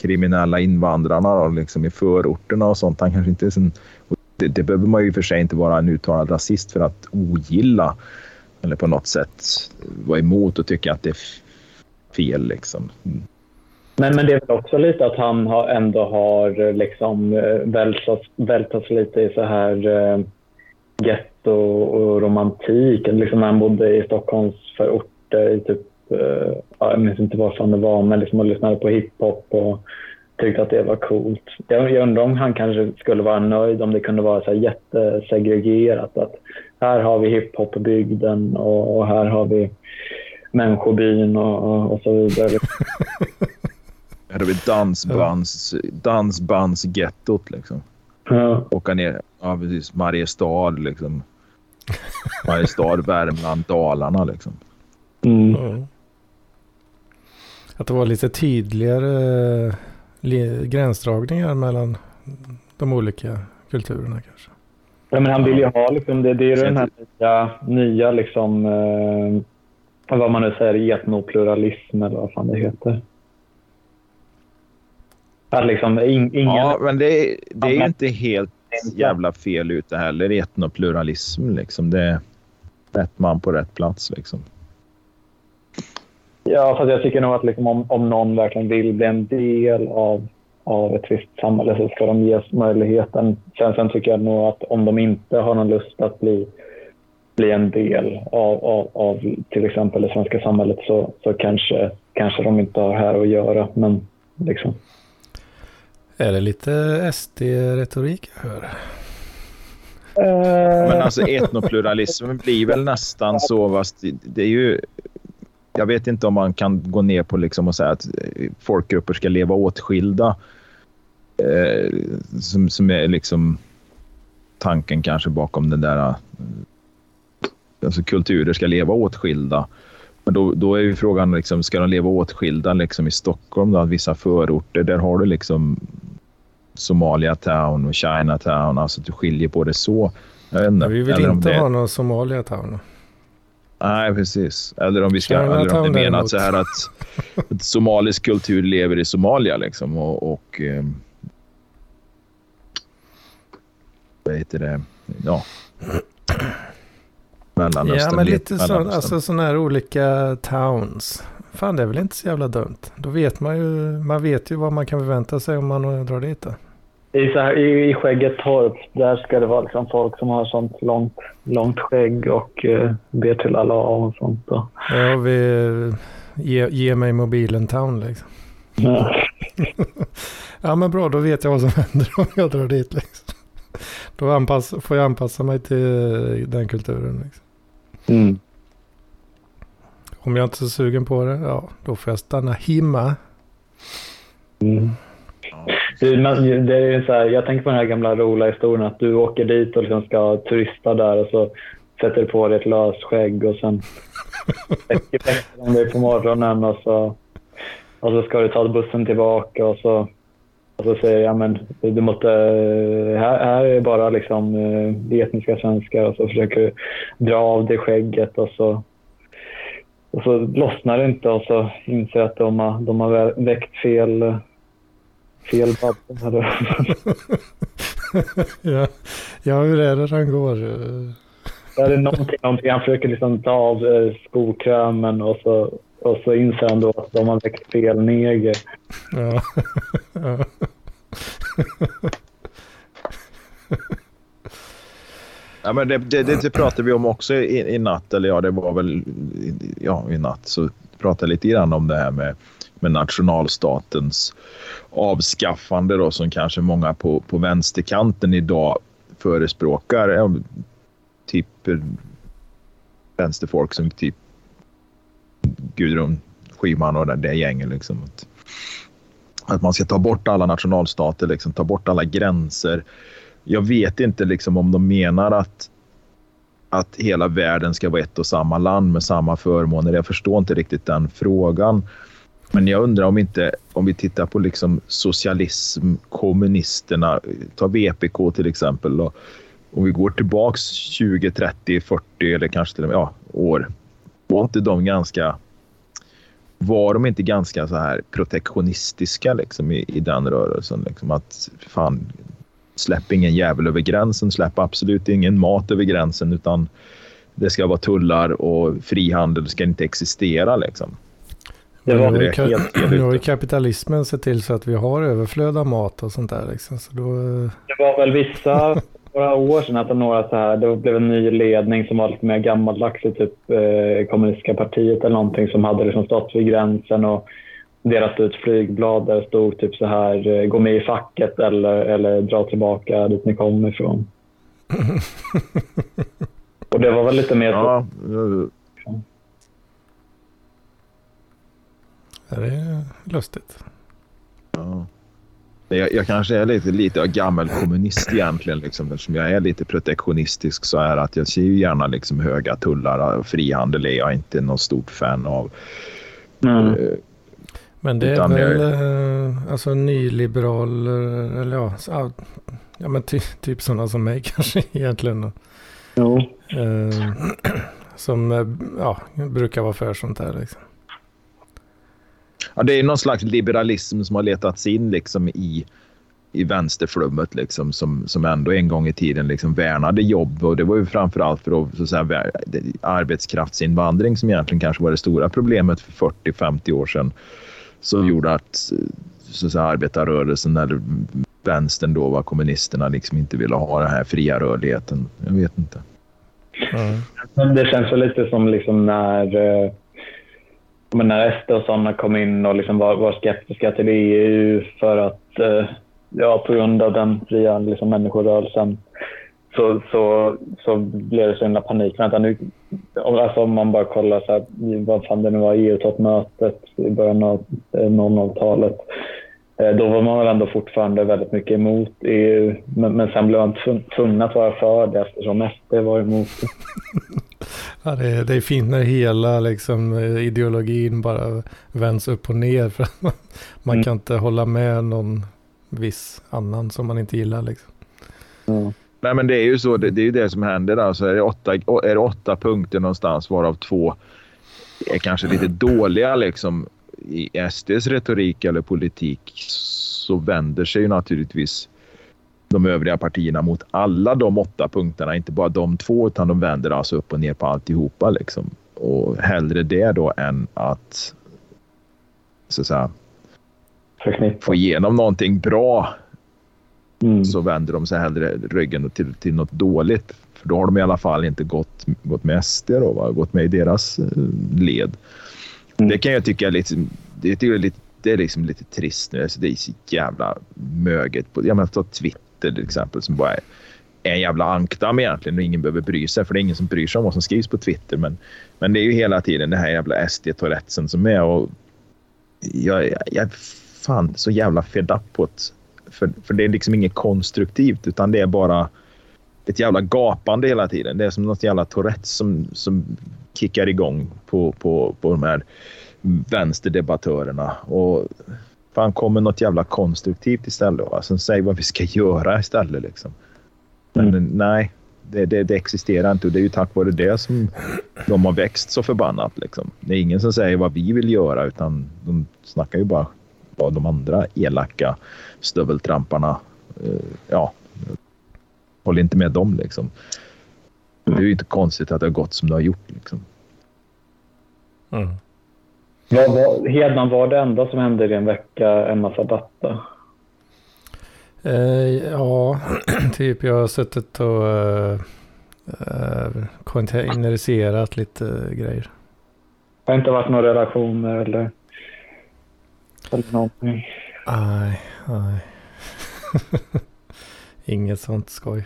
kriminella invandrarna då, liksom i förorterna och sånt. Han kanske inte är sån, det, det behöver man ju i och för sig inte vara en uttalad rasist för att ogilla eller på något sätt vara emot och tycka att det är fel. Liksom. Mm. Men, men det är väl också lite att han har, ändå har eh, liksom eh, vältats, lite i så här eh, getto och romantik. Liksom när han bodde i Stockholms förorter i typ, eh, jag minns inte var fan det var, men liksom och lyssnade på hiphop och tyckte att det var coolt. Jag, jag undrar om han kanske skulle vara nöjd om det kunde vara så här jättesegregerat. Att här har vi hiphopbygden och, och här har vi människobyn och, och, och så vidare. Har vi dansbands, dansbandsgettot. Liksom. Ja. Åka ner, ja precis, Mariestad liksom. Mariestad, Värmland, Dalarna liksom. Mm. Mm. Att det var lite tydligare li- gränsdragningar mellan de olika kulturerna kanske. Ja, men han vill ju ha liksom, det, det är ju den här nya, nya liksom, eh, vad man nu säger, etnopluralism eller vad fan det heter. Att liksom in, ingen... Ja, men det, är- det är ju inte helt jävla fel ute heller. Etnopluralism liksom. Det är rätt man på rätt plats liksom. Ja, fast jag tycker nog att liksom, om, om någon verkligen vill bli en del av, av ett visst samhälle så ska de ges möjligheten. Sen, sen tycker jag nog att om de inte har någon lust att bli, bli en del av, av, av till exempel det svenska samhället så, så kanske, kanske de inte har här att göra. Men liksom, Är det lite SD-retorik jag hör? Men alltså etnopluralismen blir väl nästan så, fast det- är ju... Jag vet inte om man kan gå ner på liksom och säga att eh, folkgrupper ska leva åtskilda. Eh, som, som är liksom tanken kanske bakom den där... eh, Alltså kulturer ska leva åtskilda. Men då, då är ju frågan, liksom, ska de leva åtskilda liksom i Stockholm? Då? Vissa förorter, där har du liksom Somalia Town och Chinatown. Alltså att du skiljer på det så. Inte. Vi vill inte det- ha någon Somalia Town. Nej, precis. Eller om vi ska, eller om det menat så här att, att somalisk kultur lever i Somalia liksom och, och eh, vad heter det? Ja. Mellanöstern. Ja, men lite så, Mellanöstern. alltså sådana här olika towns. Fan, det är väl inte så jävla dumt. Då vet man ju, man vet ju vad man kan förvänta sig om man drar dit det. I, så här, i, I Skäggetorp, där ska det vara liksom folk som har sånt långt, långt skägg och eh, ber till Allah och sånt. Då. Ja, vi, ge, ge mig mobilen town liksom. Ja. Ja, men bra, då vet jag vad som händer om jag drar dit liksom. Då anpass, får jag anpassa mig till den kulturen. Liksom. Mm. Om jag inte är så sugen på det, ja, då får jag stanna hemma. Mm. Det, men det är så här, jag tänker på den här gamla roliga historien att du åker dit och liksom ska turista där och så sätter du på dig ett lösskägg och sen väcker de dig på morgonen och så, och så ska du ta bussen tillbaka och så, och så säger jag men du måste, här, här är bara liksom eh, etniska svenskar. Och så försöker du dra av dig skägget och så och så lossnar det inte och så inser jag att de har, de har vä- väckt fel fel vatten. då. ja, ja, hur är det den går? Det är någonting, någonting. Han försöker liksom ta av eh, skokrämen och så, och så inser han då att de har väckt fel neger. Ja. ja. Ja, men det, det, det, det pratade vi om också i, i natt. Eller ja, det var väl ja, i natt. Så pratade lite grann om det här med, med nationalstatens avskaffande då, som kanske många på, på vänsterkanten idag förespråkar. Ja, typ vänsterfolk som typ Gudrun Schyman och det, det gänget. Liksom. Att, att man ska ta bort alla nationalstater, liksom, ta bort alla gränser jag vet inte liksom om de menar att, att hela världen ska vara ett och samma land med samma förmåner. Jag förstår inte riktigt den frågan. Men jag undrar om inte, om vi tittar på liksom socialism, kommunisterna, ta VPK till exempel. Då. Om vi går tillbaks 20, 30, 40 eller kanske till och med ja, år. Var inte de ganska var de inte ganska så här protektionistiska liksom, i, i den rörelsen? Liksom, att fan, släpp ingen jävel över gränsen, släpp absolut ingen mat över gränsen utan det ska vara tullar och frihandel ska inte existera. Liksom. Det var nu, det helt ka- fel nu har ju kapitalismen sett till så att vi har överflöd av mat och sånt där. Liksom. Så då, Det var väl vissa, några år sedan, att några så här, det blev en ny ledning som var lite mer gammaldags i typ eh, kommunistiska partiet eller någonting som hade liksom stått vid gränsen och delat ut flygblad där det stod typ så här, eh, gå med i facket eller, eller dra tillbaka dit ni kommer ifrån. och det var väl lite mer så. Ja, är det lustigt. ja. Jag, jag kanske är lite, lite gammal kommunist egentligen. Liksom, eftersom jag är lite protektionistisk så är att jag ser ju gärna liksom höga tullar och frihandel är jag inte någon stort fan av. Mm. Men det är det- väl eh, alltså nyliberal, eh, eller ja, så- ja men ty, typ sådana som mig kanske egentligen. Jo. Eh, som eh, ja, brukar vara för sånt där liksom. Ja, det är någon slags liberalism som har letats in liksom i, i vänsterflummet liksom, som, som ändå en gång i tiden liksom värnade jobb. Och det var ju framförallt för att, så att säga, arbetskraftsinvandring som egentligen kanske var det stora problemet för 40-50 år sedan. Som gjorde att, så att säga, arbetarrörelsen eller vänstern då var kommunisterna liksom inte ville ha den här fria rörligheten. Jag vet inte. Men det känns väl lite som liksom när, eh, men när SD och sådana kom in och liksom var, var skeptiska till EU för att, eh, ja, på grund av den fria liksom, människorörelsen så, så, så blev det så himla panik. Vänta, nu, om- alltså, om man bara kollar så här, vad fan det nu var, EU-toppmötet i början av eh, 00-talet. Eh, Då var man väl ändå fortfarande väldigt mycket emot EU, men, men sen blev man tvungen att vara för det eftersom SD var emot det. Ja, det, är, det är fint när hela liksom, eh, ideologin bara vänds upp och ner. För att man, man Mm. kan inte hålla med någon viss annan som man inte gillar. Liksom. Ja. Nej, men det är ju så. Det, det är ju det som händer. Alltså, är, det åtta, är det åtta punkter någonstans varav två är kanske lite dåliga liksom, i SDs retorik eller politik så vänder sig ju naturligtvis de övriga partierna mot alla de åtta punkterna. Inte bara de två utan de vänder alltså upp och ner på alltihopa. Liksom. Och hellre det då än att, så att säga, få igenom någonting bra Mm. så vänder de sig hellre ryggen till, till något dåligt. För då har de i alla fall inte gått, gått med SD då, va? gått med i deras eh, led. Mm. Det kan jag tycka är lite, det är lite, det är liksom lite trist nu. Alltså det är så jävla möget. På, jag menar, ta Twitter till exempel som bara är en jävla ankdamm egentligen och ingen behöver bry sig för det är ingen som bryr sig om vad som skrivs på Twitter. Men, men det är ju hela tiden det här jävla SD-touretten som är och jag, jag, jag är fan så jävla fed up på det. För, för det är liksom inget konstruktivt utan det är bara ett jävla gapande hela tiden. Det är som något jävla Tourettes som, som kickar igång på, på, på de här vänsterdebattörerna. Och fan kommer något jävla konstruktivt istället. Va? Som säger vad vi ska göra istället. Liksom. Men nej, det, det, det existerar inte och det är ju tack vare det som de har växt så förbannat. Liksom. Det är ingen som säger vad vi vill göra utan de snackar ju bara vad de andra elaka stöveltramparna, eh, ja, håller inte med dem liksom. Det är ju inte konstigt att det har gått som det har gjort liksom. Mm. Vad var, Hedman var det enda som hände i din vecka en massa data? Eh, ja, typ jag har suttit och eh, eh, containeriserat lite grejer. Har inte varit några relationer eller, eller någonting? Nej, nej. Inget sånt skoj.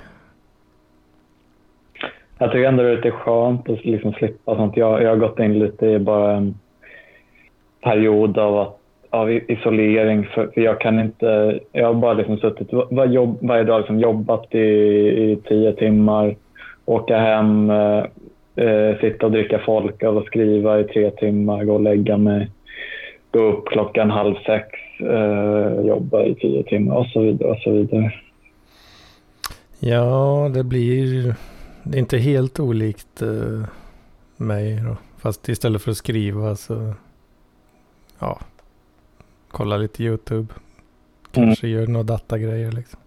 Jag tycker ändå det är lite skönt att liksom slippa sånt. Jag, jag har gått in lite i bara en period av, att, av isolering. För, för jag kan inte... Jag har bara liksom suttit var, jobb, varje dag liksom jobbat i, i tio timmar, åka hem, eh, eh, sitta och dricka folk och skriva i tre timmar, gå och lägga mig, gå upp klockan halv sex, eh, jobba i tio timmar och så vidare. Och så vidare. Ja, det blir det är inte helt olikt eh, mig då. Fast istället för att skriva så ja, kolla lite YouTube. Kanske gör några datagrejer liksom.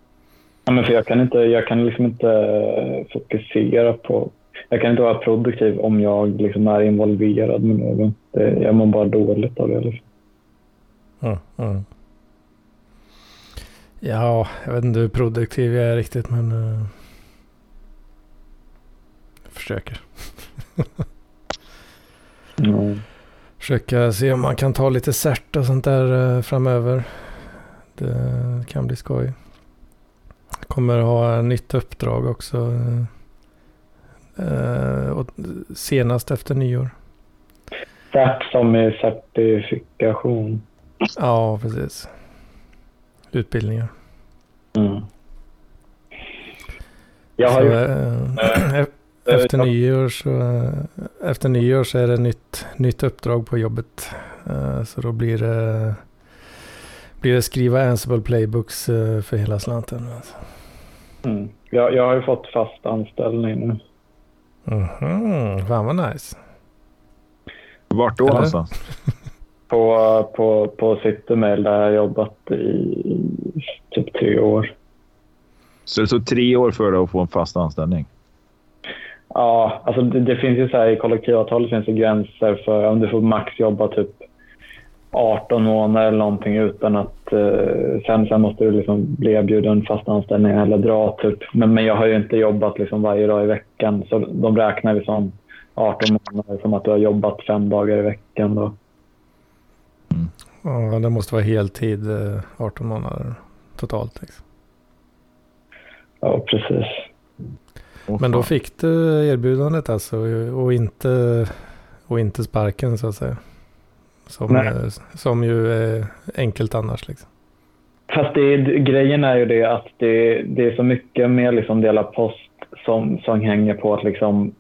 Ja, men för jag kan, inte, jag kan liksom inte eh, fokusera på... Jag kan inte vara produktiv om jag liksom är involverad med någon. Det, jag mår bara dåligt av det. Liksom. Mm, mm. Ja, jag vet inte hur produktiv jag är riktigt men eh, jag försöker. Mm. Försöka se om man kan ta lite cert och sånt där eh, framöver. Det kan bli skoj. Kommer ha nytt uppdrag också. eh, eh, senast efter nyår. Cert som är certifikation. Ja, precis. Utbildningar. Mm. Jag har Så, ju... eh, efter, nyår så, efter nyår så är det nytt, nytt uppdrag på jobbet. Eh, så då blir det, blir det skriva Ansible Playbooks eh, för hela slanten. Mm. Jag, jag har ju fått fast anställning nu. Mhm, fan vad nice. Vart då Eller? någonstans? På, på, på Citymail där jag har jobbat i typ tre år. Så det tog tre år för dig att få en fast anställning? Ja, alltså det, det finns ju så här i kollektivavtalet finns det gränser för om du får max jobba typ 18 månader eller någonting utan att eh, sen, sen måste du liksom bli erbjuden fast anställning eller dra typ. Men, men jag har ju inte jobbat liksom varje dag i veckan så de räknar vi som 18 månader som att du har jobbat fem dagar i veckan då. Ja, det måste vara heltid, eh, 18 månader totalt. Liksom. Ja, precis. Åh, Men då fick du erbjudandet alltså och inte, och inte sparken så att säga. Som, Nej. eh, som ju är enkelt annars liksom. Fast det, grejen är ju det att det, det är så mycket med liksom dela post som, som hänger på att liksom,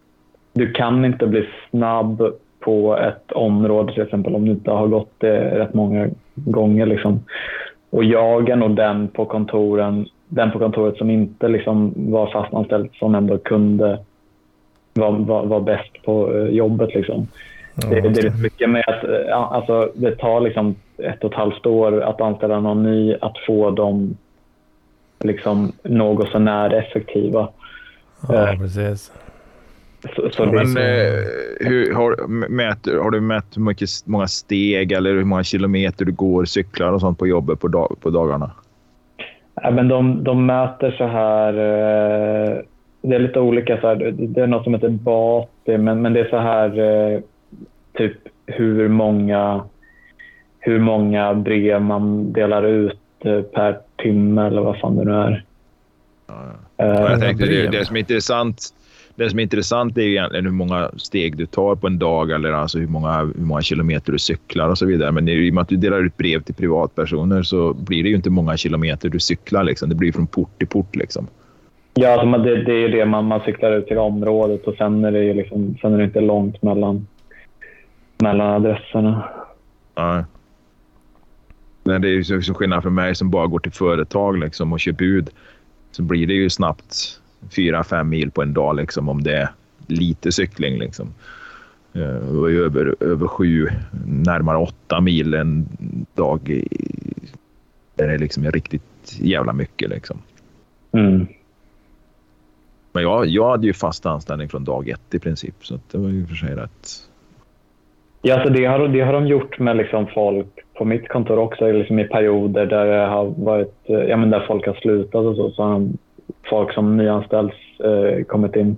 du kan inte bli snabb på ett område till exempel om du inte har gått det rätt många gånger. Liksom. Och jag är nog den på, kontoren, den på kontoret som inte liksom var fastanställd som ändå kunde vara var, var bäst på eh, jobbet. Liksom. Det, Ja, det är rätt mycket med att eh, alltså, det tar liksom ett och ett halvt år att anställa någon ny, att få dem liksom något så när effektiva. ja, precis. Så, så Ja, det, men så- eh, hur, har, mäter, har du mätt hur mycket, många steg eller hur många kilometer du går, cyklar och sånt på jobbet på, dag, på dagarna? Men de, de mäter så här... Eh, det är lite olika. Så här, det- är något som heter BATI, men, men det är så här eh, typ hur många, hur många brev man delar ut eh, per timme eller vad fan det nu är. Ja, jag tänkte, det, det, som är intressant, det som är intressant är egentligen hur många steg du tar på en dag eller alltså hur, många, hur många kilometer du cyklar och så vidare. Men i och med att du delar ut brev till privatpersoner så blir det ju inte många kilometer du cyklar. Liksom. Det blir från port till port. Liksom. Ja, alltså det, det är ju det man, man cyklar ut till området och sen är det, ju liksom, sen är det inte långt mellan, mellan adresserna. Ja. Men det är ju så, så skillnad för mig som bara går till företag liksom, och kör bud. Så blir det ju snabbt fyra fem mil på en dag liksom, om det är lite cykling. Liksom. Eh, Och över, över sju, närmare åtta mil en dag. i- Där det liksom är riktigt jävla mycket. Liksom. Mm. Men jag, jag hade ju fast anställning från dag ett i princip. Så det var ju för sig rätt. Ja, alltså det, har, det har de gjort med liksom folk på mitt kontor också liksom i perioder där det har varit, eh, ja, men där folk har slutat och så. så folk som nyanställs eh, kommit in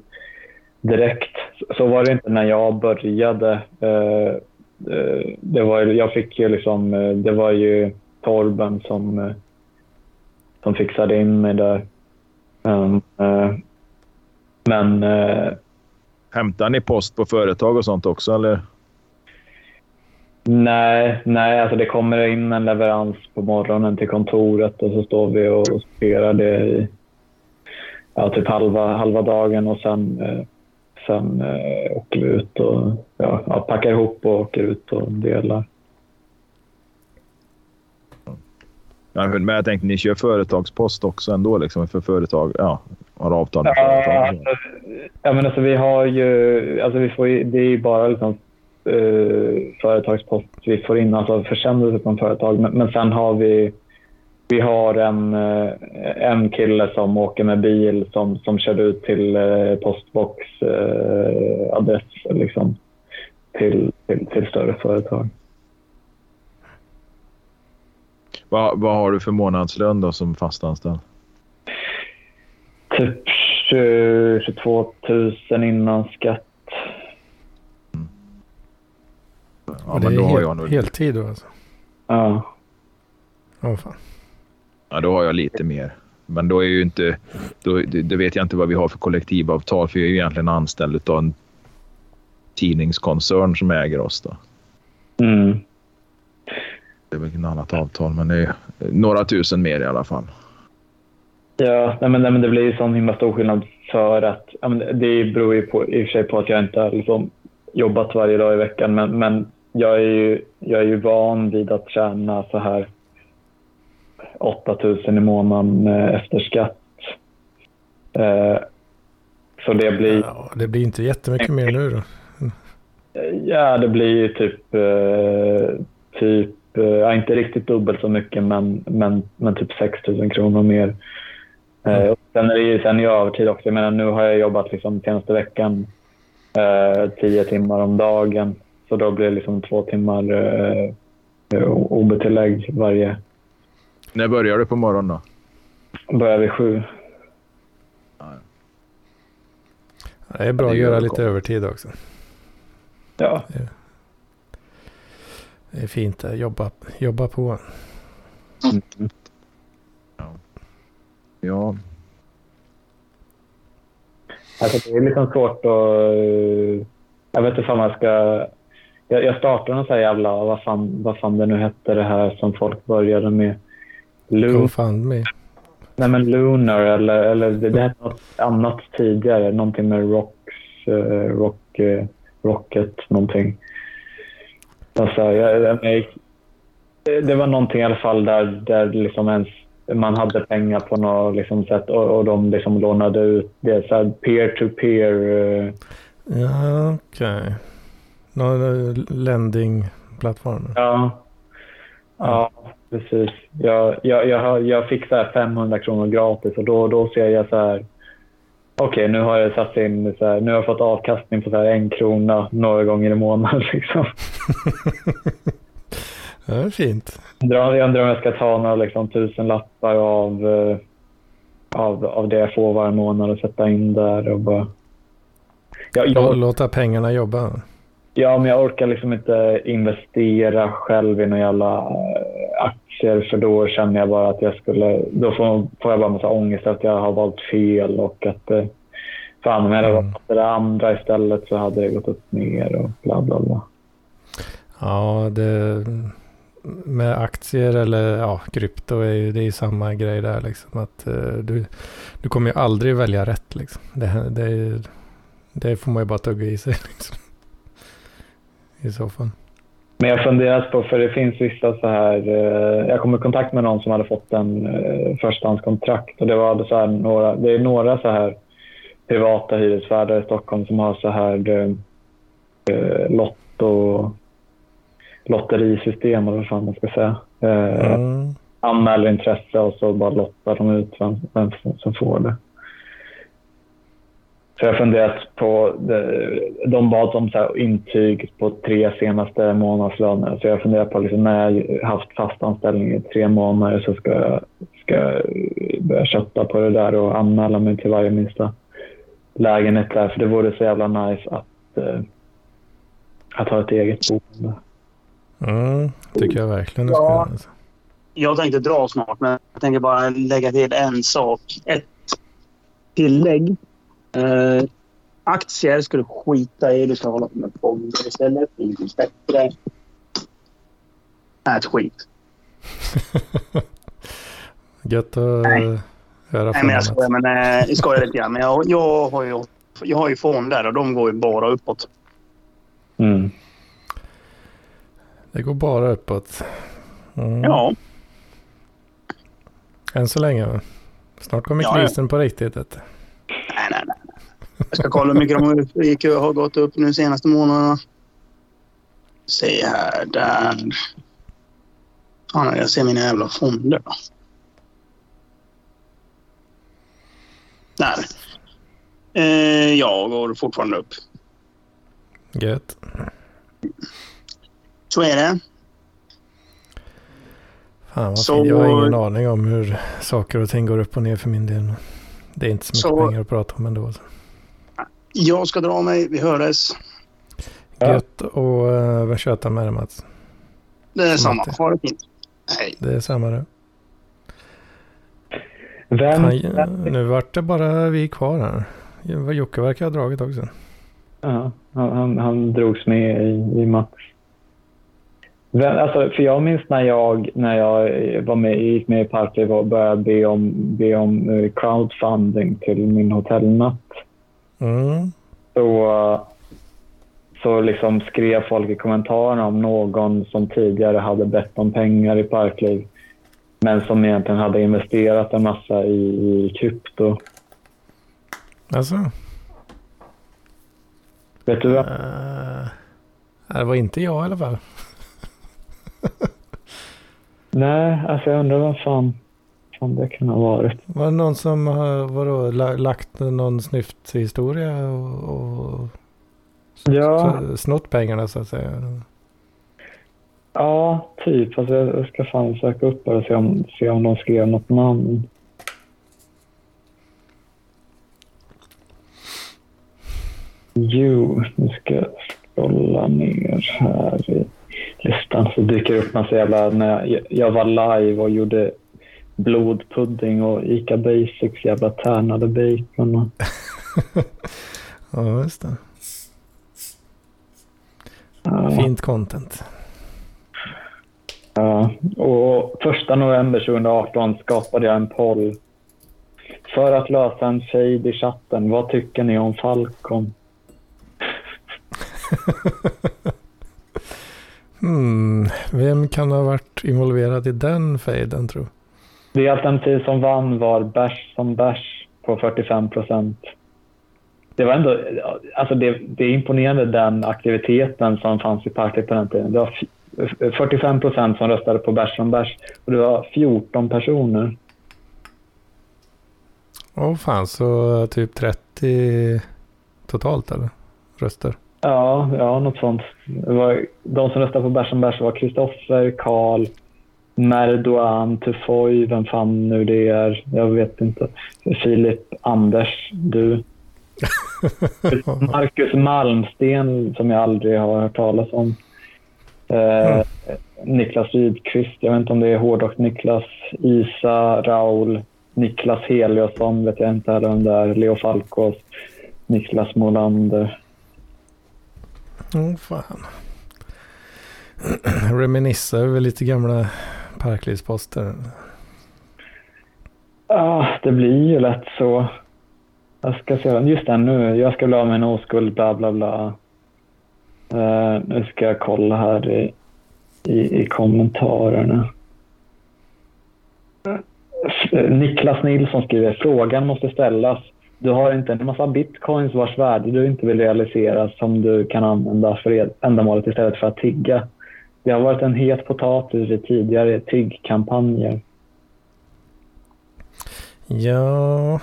direkt. Så var det inte när jag började. Eh, eh, det var, jag fick ju liksom, eh, det var ju Torben som, eh, som fixade in mig där. Um, eh, men eh, Hämtar ni post på företag och sånt också? Eller? Nej, nej alltså det kommer in en leverans på morgonen till kontoret och så står vi och sorterar det i ja, typ halva, halva dagen och sen, eh, sen eh, åker vi ut och ja, packar ihop och åker ut och delar. Ja, men jag tänkte ni kör företagspost också ändå liksom för företag. Ja, har avtal med Ja, företag. alltså, ja, men alltså vi har ju, alltså vi får ju, det är ju bara liksom, eh, företagspost vi får in, alltså försändelser från företag. Men, men sen har vi, vi har en, eh, en kille som åker med bil som, som kör ut till eh, postbox eh, adress liksom, till, till, till större företag. Vad, vad har du för månadslön då som fastanställd? Typ 20, 22 000 innan skatt. Ja, och det men är då har jag nog, heltid då alltså. Ja. Åh fan. Ja, då har jag lite mer. Men då är ju inte... Då, det vet jag inte vad vi har för kollektivavtal för jag är ju egentligen anställd av en tidningskoncern som äger oss. Då. Mm. Det är väl ett annat avtal, men det är några tusen mer i alla fall. Ja, nej men, nej men det blir ju sån himla stor skillnad för att ja, men det beror ju på, i och för sig på att jag inte har liksom jobbat varje dag i veckan men, men jag, är ju, jag är ju van vid att tjäna så här 8000 i månaden eh, efter skatt. Eh, så det blir... Ja, det blir inte jättemycket mer nu då. Ja, det blir ju typ, eh, typ eh, ja, inte riktigt dubbelt så mycket, men, men, men typ 6 000 kronor mer. Eh, och sen är det ju sen jag övertid också. Jag menar, nu har jag jobbat liksom senaste veckan eh, tio timmar om dagen. Så då blir det liksom två timmar eh, OB-tillägg varje. När börjar du på morgonen då? Börjar vid sju. Det är bra att göra lite övertid också. Ja. Det är fint det. Jobba, jobba på. Mm. Ja. ja. Alltså det är liksom svårt att... eh, Jag vet inte om man ska... Jag, jag startade någon sån här jävla... Vad fan, vad fan det nu hette det här som folk började med. GoFundMe. Nej men Lunar eller, eller det, det hette något annat tidigare. Någonting med Rocks, eh, rock, eh, Rocket någonting. Alltså, jag, jag, det var någonting i alla fall där, där liksom ens man hade pengar på något liksom sätt och, och de liksom lånade ut det. Så här peer-to-peer. eh, Ja, okej. Någon lending-plattform. Ja, ja precis. Jag, jag, jag, jag fick så här 500 kronor gratis och då, då ser jag så här. Okej, nu har jag satt in så här, nu har jag fått avkastning på så här en krona några gånger i månaden. Liksom. Ja, det är fint. Jag undrar om jag ska ta några liksom, tusen lappar av, eh, av, av det jag får varje månad och sätta in där. Och bara... jag, jag, Låta pengarna jobba. Ja, men jag orkar liksom inte investera själv i några jävla eh, aktier för då känner jag bara att jag skulle... Då får, får jag bara massa ångest att jag har valt fel och att... eh, Fan, om jag hade valt det andra istället så hade det gått upp mer och bla bla bla. Ja, det... Med aktier eller ja, krypto är ju, det är ju samma grej där liksom. Att eh, du, du kommer ju aldrig välja rätt liksom. Det, det, det får man ju bara tugga i sig liksom. I så fall. Men jag har funderat på, för det finns vissa så här... Eh, jag kom i kontakt med någon som hade fått en eh, förstahandskontrakt och det var så några, det är några så här privata hyresvärdar i Stockholm som har så här eh, eh, lotto, lotterisystem eller vad fan man ska säga. Eh, Mm. Anmäler intresse och så bara lottar de ut vem, vem som får det. Så jag har funderat på, de bad om så här intyg på tre senaste månadslöner. Så jag funderar på liksom när jag haft fast anställning i tre månader så ska jag, ska jag börja kötta på det där och anmäla mig till varje minsta lägenhet där. För det vore så jävla nice att, eh, att ha ett eget boende. Mm, tycker jag verkligen du ska Ja. Alltså. Jag tänkte dra snart, men jag tänker bara lägga till en sak. Ett tillägg. Eh, aktier ska du skita i. Du ska hålla på med fonder istället. Det är bättre. Ät skit. Gött att Nej. höra Nej, men jag skojar, men, eh, jag skojar lite grann. Men jag, jag, har ju, jag har ju fonder och de går ju bara uppåt. Mm. Det går bara uppåt. Mm. Ja, Än så länge. Snart kommer Ja, ja. krisen på riktigt. nej, nej, nej. Jag ska kolla hur mycket de gick, har gått upp nu senaste månaderna. Se här, där. Fan, jag ser mina jävla fonder. då. Där. Eh, jag går fortfarande upp. Gött. Så är det. Fan vad Så-. Jag har ingen aning om hur saker och ting går upp och ner för min del. Det är inte så mycket Så- pengar att prata om ändå. Så. Jag ska dra mig. Vi hördes. Ja. Gött och uh, köta med det Mats. Det är samma. Ha det fint. Hej. Det är samma det. Vem, Fan, nu vart det bara vi kvar här. Jocke verkar ha dragit också. Ja, han, han, han drogs med i, i Mats. Vem, alltså, för jag minns när jag, när jag var med, gick med i Parkliv och började be om, be om eh, crowdfunding till min hotellnatt. Mm. Så, så liksom skrev folk i kommentarerna om någon som tidigare hade bett om pengar i Parkliv men som egentligen hade investerat en massa i, i krypto. Alltså? Vet du vad? Uh, det var inte jag i alla fall. Nej, alltså jag undrar vad fan, fan det kan ha varit. Var det någon som har vadå, lagt någon snyfthistoria och, och ja. snott pengarna så att säga? Ja, typ. Alltså jag ska fan söka upp och se om, se om de skrev något namn. Jo, nu ska jag scrolla ner här i listan så dyker det upp massa jävla... När jag, jag var live och gjorde blodpudding och Ica Basics jävla tärnade bacon. Och... ja, just det. Ja. Fint content. Ja, och första november 2018 skapade jag en poll för att lösa en shade i chatten. Vad tycker ni om Falcon? hmm, vem kan ha varit involverad i den fejden tror Det alternativ som vann var bärs som bärs på 45 procent. Det var ändå, alltså det, det är imponerande den aktiviteten som fanns i partiet på den tiden. Det var 45 procent som röstade på bärs som bärs och det var 14 personer. Åh oh, fan, så typ 30 totalt eller? Röster? Ja, ja något sånt. Det var, de som röstade på bärs som bärs var Kristoffer, Karl, Merdoan, Tufoy, vem fan nu det är. Jag vet inte. Filip, Anders, du. Marcus Malmsten som jag aldrig har hört talas om. Eh, mm. Niklas Rydqvist, jag vet inte om det är hårdrock Niklas, Isa, Raul, Niklas Heliosson vet jag inte heller om det är, Leo Falkås, Niklas Molander. Åh oh, fan. Reminissa över lite gamla parklivsposter. Ja, det blir ju lätt så. Jag ska se, just det nu, jag ska bli av med en oskuld, bla bla bla. Uh, nu ska jag kolla här i, i, i kommentarerna. Niklas Nilsson skriver frågan måste ställas. Du har inte en massa bitcoins vars värde du inte vill realisera som du kan använda för e- ändamålet istället för att tigga. Det har varit en het potatis i tidigare tiggkampanjer. Ja,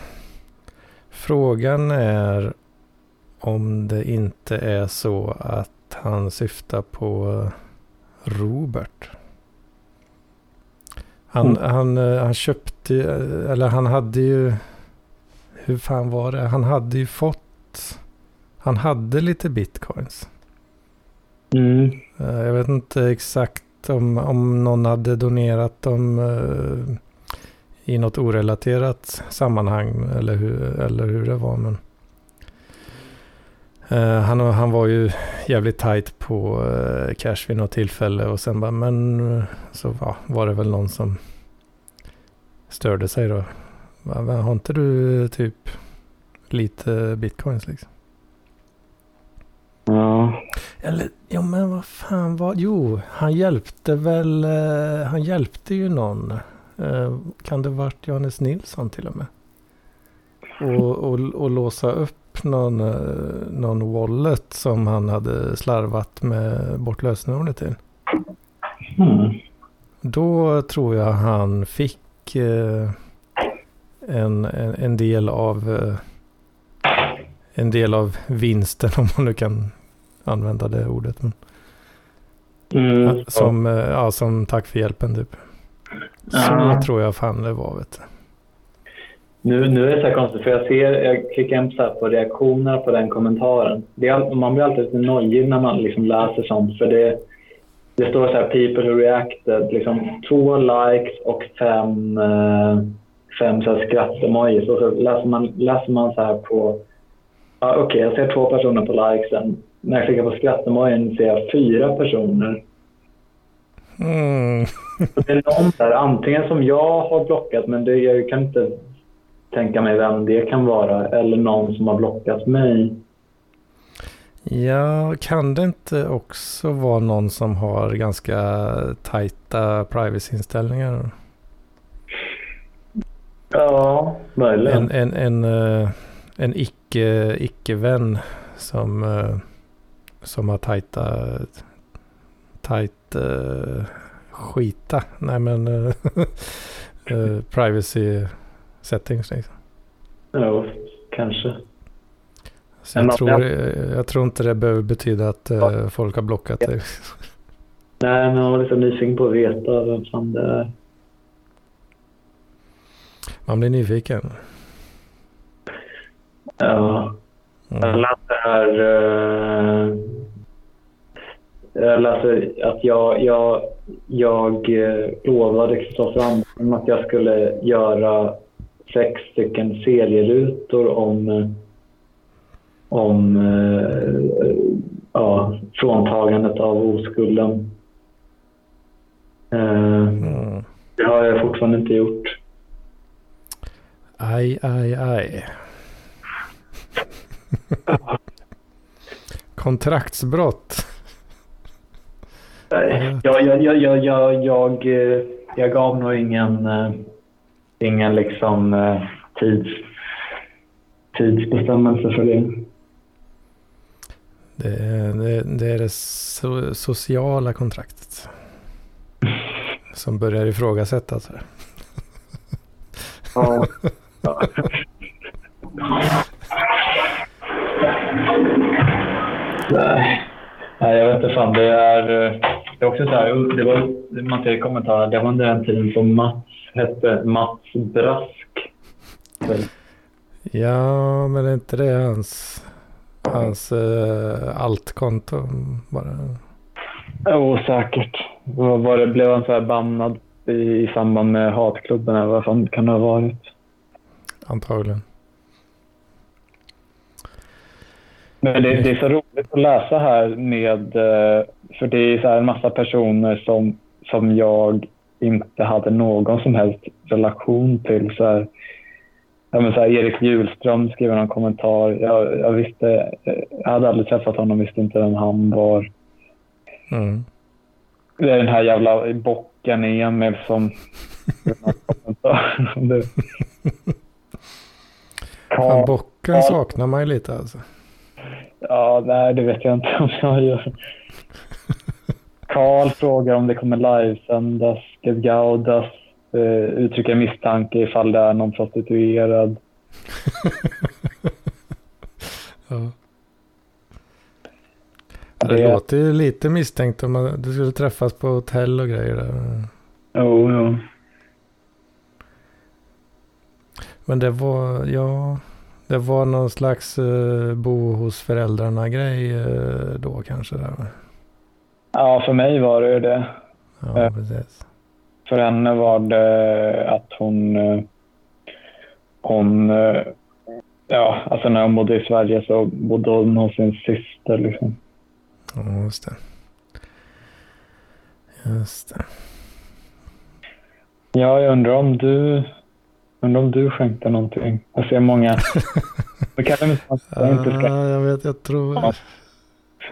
frågan är om det inte är så att han syftar på Robert. Han, mm. han, han köpte, eller han hade ju, hur fan var det? Han hade ju fått, han hade lite bitcoins. Mm. Eh, jag vet inte exakt om, om någon hade donerat dem uh, i något orelaterat sammanhang eller hur, eller hur det var. Men Uh, han, han var ju jävligt tight på uh, cash vid något tillfälle och sen bara, men så ja, var det väl någon som störde sig då. Har inte du typ lite bitcoins liksom? Ja. Eller, ja men vad fan var, jo, han hjälpte väl, han hjälpte ju någon. kan det varit Johannes Nilsson till och med? Och, och, och låsa upp någon, eh, någon wallet som han hade slarvat med bort lösenordet till. Mm. Då tror jag han fick eh, en, en, en, del av eh, en del av vinsten om man nu kan använda det ordet. Men, mm, som, ja. ja. som tack för hjälpen typ. Så ja. tror jag fan det var vet du. Nu, nu är det så här konstigt, för jag ser, jag klickar hem så på reaktionerna på den kommentaren. Är, man blir alltid lite nojig när man liksom läser sånt, för det, det står så här “people who reacted”, liksom två likes och fem, eh, fem skrattemojis. Och så läser man, läser man så här på... Ja, Okej, okay, jag ser två personer på likesen. När jag klickar på skrattemojin ser jag fyra personer. Mm. Det är någon där, antingen som jag har blockat, men det, jag kan inte tänka mig vem det kan vara, eller någon som har blockat mig. Ja, kan det inte också vara någon som har ganska tajta privacy-inställningar? Ja, möjligen. En, en, en, eh, en icke, icke-vän som, eh, som har tajta, tajt uh, skita. Nej men uh, uh, privacy settings liksom. Jo, kanske. Så jag, Men tror, man- jag tror inte det behöver betyda att uh, folk har blockat dig. Nej, men jag var lite nyfiken på att veta vem fan det är. Man blir nyfiken. Ja. Jag Mm. läste här... eh, jag läste att jag, jag, jag eh, lovade Kristoffer Andersson att jag skulle göra sex stycken serierutor om, eh, om eh, ja, fråntagandet av oskulden. Eh, Mm. Det har jag fortfarande inte gjort. Aj, aj, aj. Kontraktsbrott. Nej, Jag, jag, jag, jag, jag, jag, eh, jag gav nog ingen, eh, ingen liksom, eh, tids, tidsbestämmelse för det. Det, är- det, det är det so, sociala kontraktet. Som börjar ifrågasättas. här. Ja. Ja. Nej. Jag vet inte fan. Det är, eh, det är också så här, det var, i kommentarer, det var under den tiden som Mats hette Mats Brask. Ja, men är inte det hans, hans uh, altkonto? Bara. Jo, säkert. Var det? Blev han så här bannad i, i samband med hatklubben? Eller vad fan kan det ha varit? Antagligen. Men det, det är så roligt att läsa här med... eh, För det är så en massa personer som, som jag inte hade någon som helst relation till. Så här, ja, men så här, Erik Hjulström skriver en kommentar. Jag, jag, visste, jag hade aldrig träffat honom, visste inte vem han var. Mm. Det är den här jävla bocken Emil som... Fan, bocken saknar man ju lite alltså. Ja, nej, det vet jag inte om jag gör. Karl frågar om det kommer livesändas. Gaudas eh, uttrycker misstanke ifall det är någon prostituerad. Ja. Det Det- låter ju lite misstänkt om man, du skulle träffas på hotell och grejer där. Jo, jo. Men det var, ja, det var någon slags uh, bo hos föräldrarna grej eh, då kanske. Där. Ja, för mig var det ju det. Ja, Ja. precis. För henne var det att hon... Hon... Ja, alltså när hon bodde i Sverige så bodde hon hos sin syster. Liksom. Ja, just det. Just det. Ja, jag undrar om du... Undrar om du skänkte någonting. Jag ser många... Det kan väl inte Ja, jag vet, jag tror... Ja.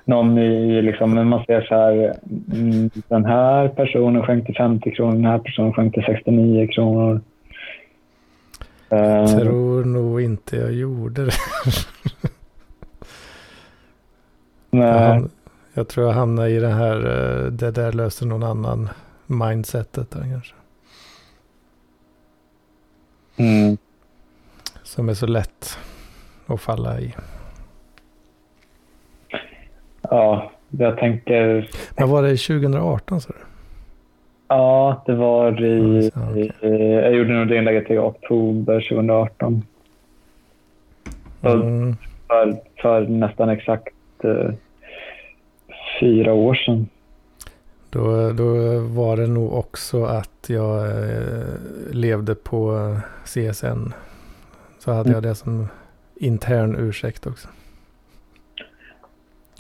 någon i liksom, men man ser så här, mm, den här personen skänkte 50 kronor, den här personen skänkte 69 kronor. Eh, tror nog inte jag gjorde det. Jag, nej, ham- jag tror jag hamnade i det här, eh, det där löser någon annan mindsetet där kanske. Mm, Som är så lätt att falla i. ja, jag tänker, Men var det 2018 så? ja, det var i, Ja, okej. i jag gjorde nog det inlägget i oktober 2018. Ja. Mm, För, för nästan exakt eh, fyra år sedan. Då, då var det nog också att jag eh, levde på CSN. Så hade Mm. jag det som intern ursäkt också.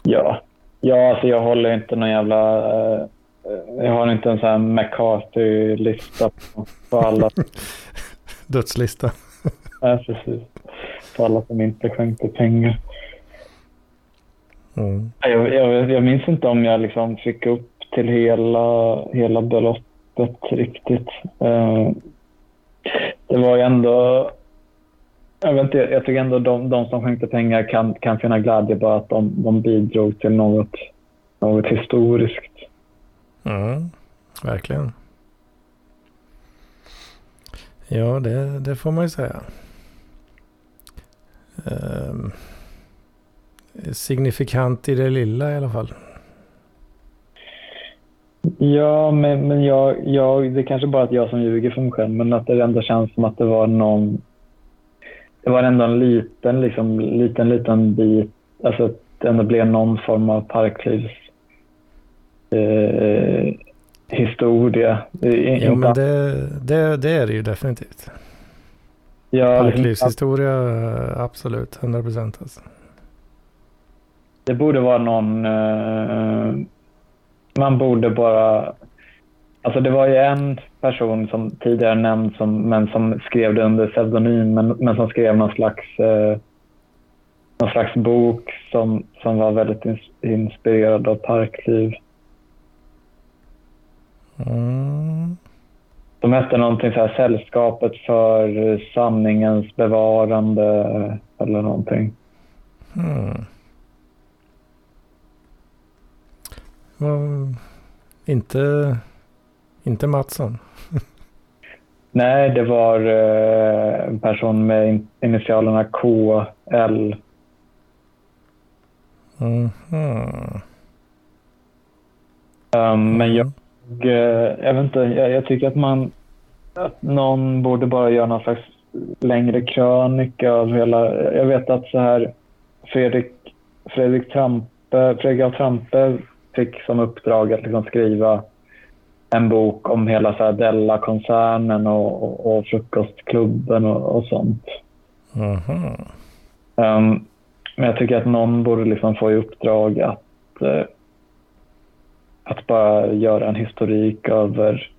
Ja, ja alltså jag håller inte någon jävla... eh, jag har inte en sån här McCarthy-lista på, på alla. Dödslista. Nej, precis. På alla som inte skänkte pengar. Mm. Jag, jag, jag minns inte om jag liksom fick upp till hela, hela beloppet riktigt. Eh, det var ju ändå... Jag, vet inte, jag tycker ändå de, de som skänkte pengar kan, kan finna glädje bara att de, de bidrog till något, något historiskt. Mm. Verkligen. Ja, det, det får man ju säga. Ehm, signifikant i det lilla i alla fall. Ja, men, men jag, jag, det är kanske bara att jag som ljuger för mig själv, men att det ändå känns som att det var någon... Det var ändå en liten, liksom, liten, liten bit, alltså att det ändå blev någon form av parklivs eh, historia. Jo, men det, det, det är det ju definitivt. ja, Parklivshistoria, absolut. 100 procent alltså. Det borde vara någon... Eh, man borde bara... Alltså det var ju en person som tidigare nämnd som, men som skrev det under pseudonym men, men som skrev någon slags, eh, någon slags bok som, som var väldigt ins- inspirerad av parkliv. Mm. De hette någonting så här Sällskapet för sanningens bevarande eller någonting. Mm. Var, inte, inte Mattsson. Nej, det var eh, en person med in- initialerna KL. Mhm. Um, men jag, eh, jag vet inte, jag, jag tycker att man att någon borde bara göra någon slags längre krönika av hela... Jag vet att så här Fredrik, Fredrik Trampe, Fredrik Trampe fick som uppdrag att liksom skriva en bok om hela Della-koncernen och, och, och Frukostklubben och, och sånt. Um, men jag tycker att någon borde liksom få i uppdrag att, eh, att bara göra en historik över,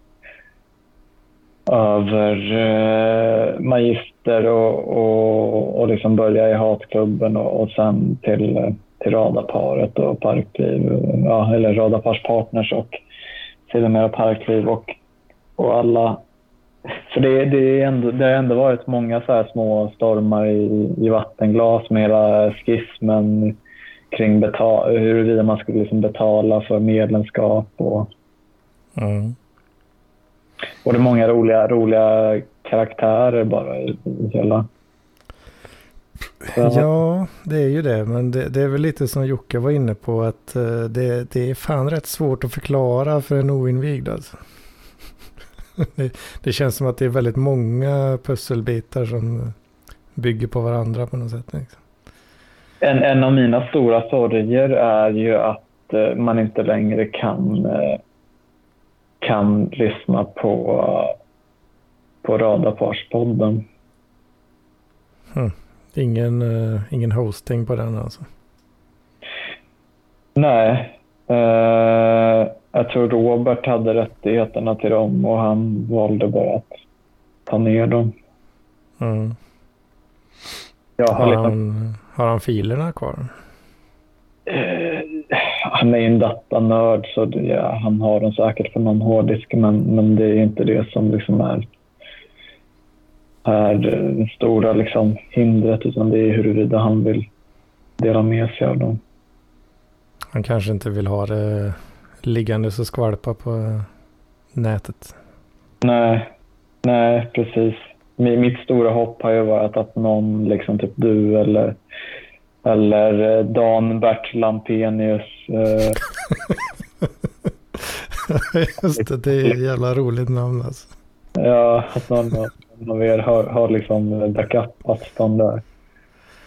över eh, Magister och, och, och liksom börja i Hatklubben och, och sen till, eh, till Radarparet och Parkliv, ja, eller Radarpars partners och sedermera Parkliv och, och alla för det, det, är ändå, det har ändå varit många så här små stormar i, i vattenglas med hela skismen kring betal, huruvida man skulle liksom betala för medlemskap. Och, Mm. och det är många roliga, roliga karaktärer bara i, i hela. Ja, det är ju det. Men det, det är väl lite som Jocke var inne på att eh, det, det är fan rätt svårt att förklara för en oinvigd alltså. det, det känns som att det är väldigt många pusselbitar som bygger på varandra på något sätt. Liksom. En, en av mina stora sorger är ju att eh, man inte längre kan, eh, kan lyssna på, på Radarparspodden. Ingen, eh, ingen hosting på den alltså. Nej. Eh, jag tror Robert hade rättigheterna till dem och han valde bara att ta ner dem. Mm. Jag har Har, liksom, han, har han filerna kvar? eh, han är ju en datanörd så det, ja, han har dem säkert på någon hårddisk men, men det är inte det som liksom är, är det stora liksom, hindret utan det är huruvida han vill dela med sig av dem. Han kanske inte vill ha det liggande och skvalpa på nätet. Nej, nej precis. Mi- Mitt stora hopp har ju varit att någon, liksom typ du eller, eller eh, Dan Bert Lampenius eh, Just det, det är ett jävla roligt namn alltså. Ja, att någon någon av er har, har liksom backupat dem där.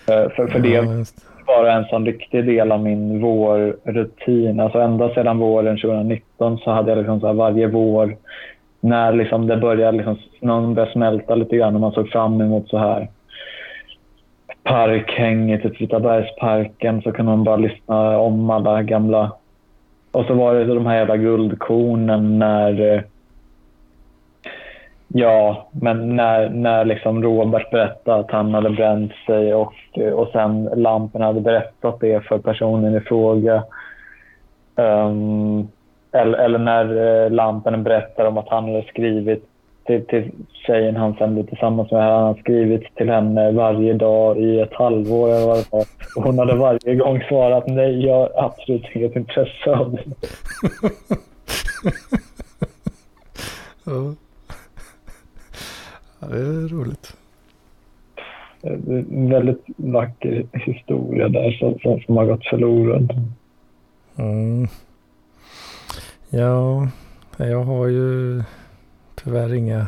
Eh, För, för det Ja, bara en sån riktig del av min vårrutin. Alltså ända sedan våren 2019 så hade jag liksom så här varje vår när liksom det började liksom, någon började smälta lite grann och man såg fram emot så här parkhäng i typ Vitabergsparken så kunde man bara lyssna om alla gamla och så var det de här jävla guldkornen när... Ja, men när, när liksom Robert berättade att han hade bränt sig och, och sen lamporna hade berättat det för personen i fråga. Ehm, um, eller, eller när eh, lamporna berättade berättar om att han hade skrivit till, till tjejen han sen blev tillsammans med. Han hade skrivit till henne varje dag i ett halvår. Eller vad det var. Och hon hade varje gång svarat nej, jag har absolut inget intresse av det. Ja ja, det är roligt. Det är en väldigt vacker historia där som, som, som har gått förlorad. Mm. Ja, jag har ju tyvärr inga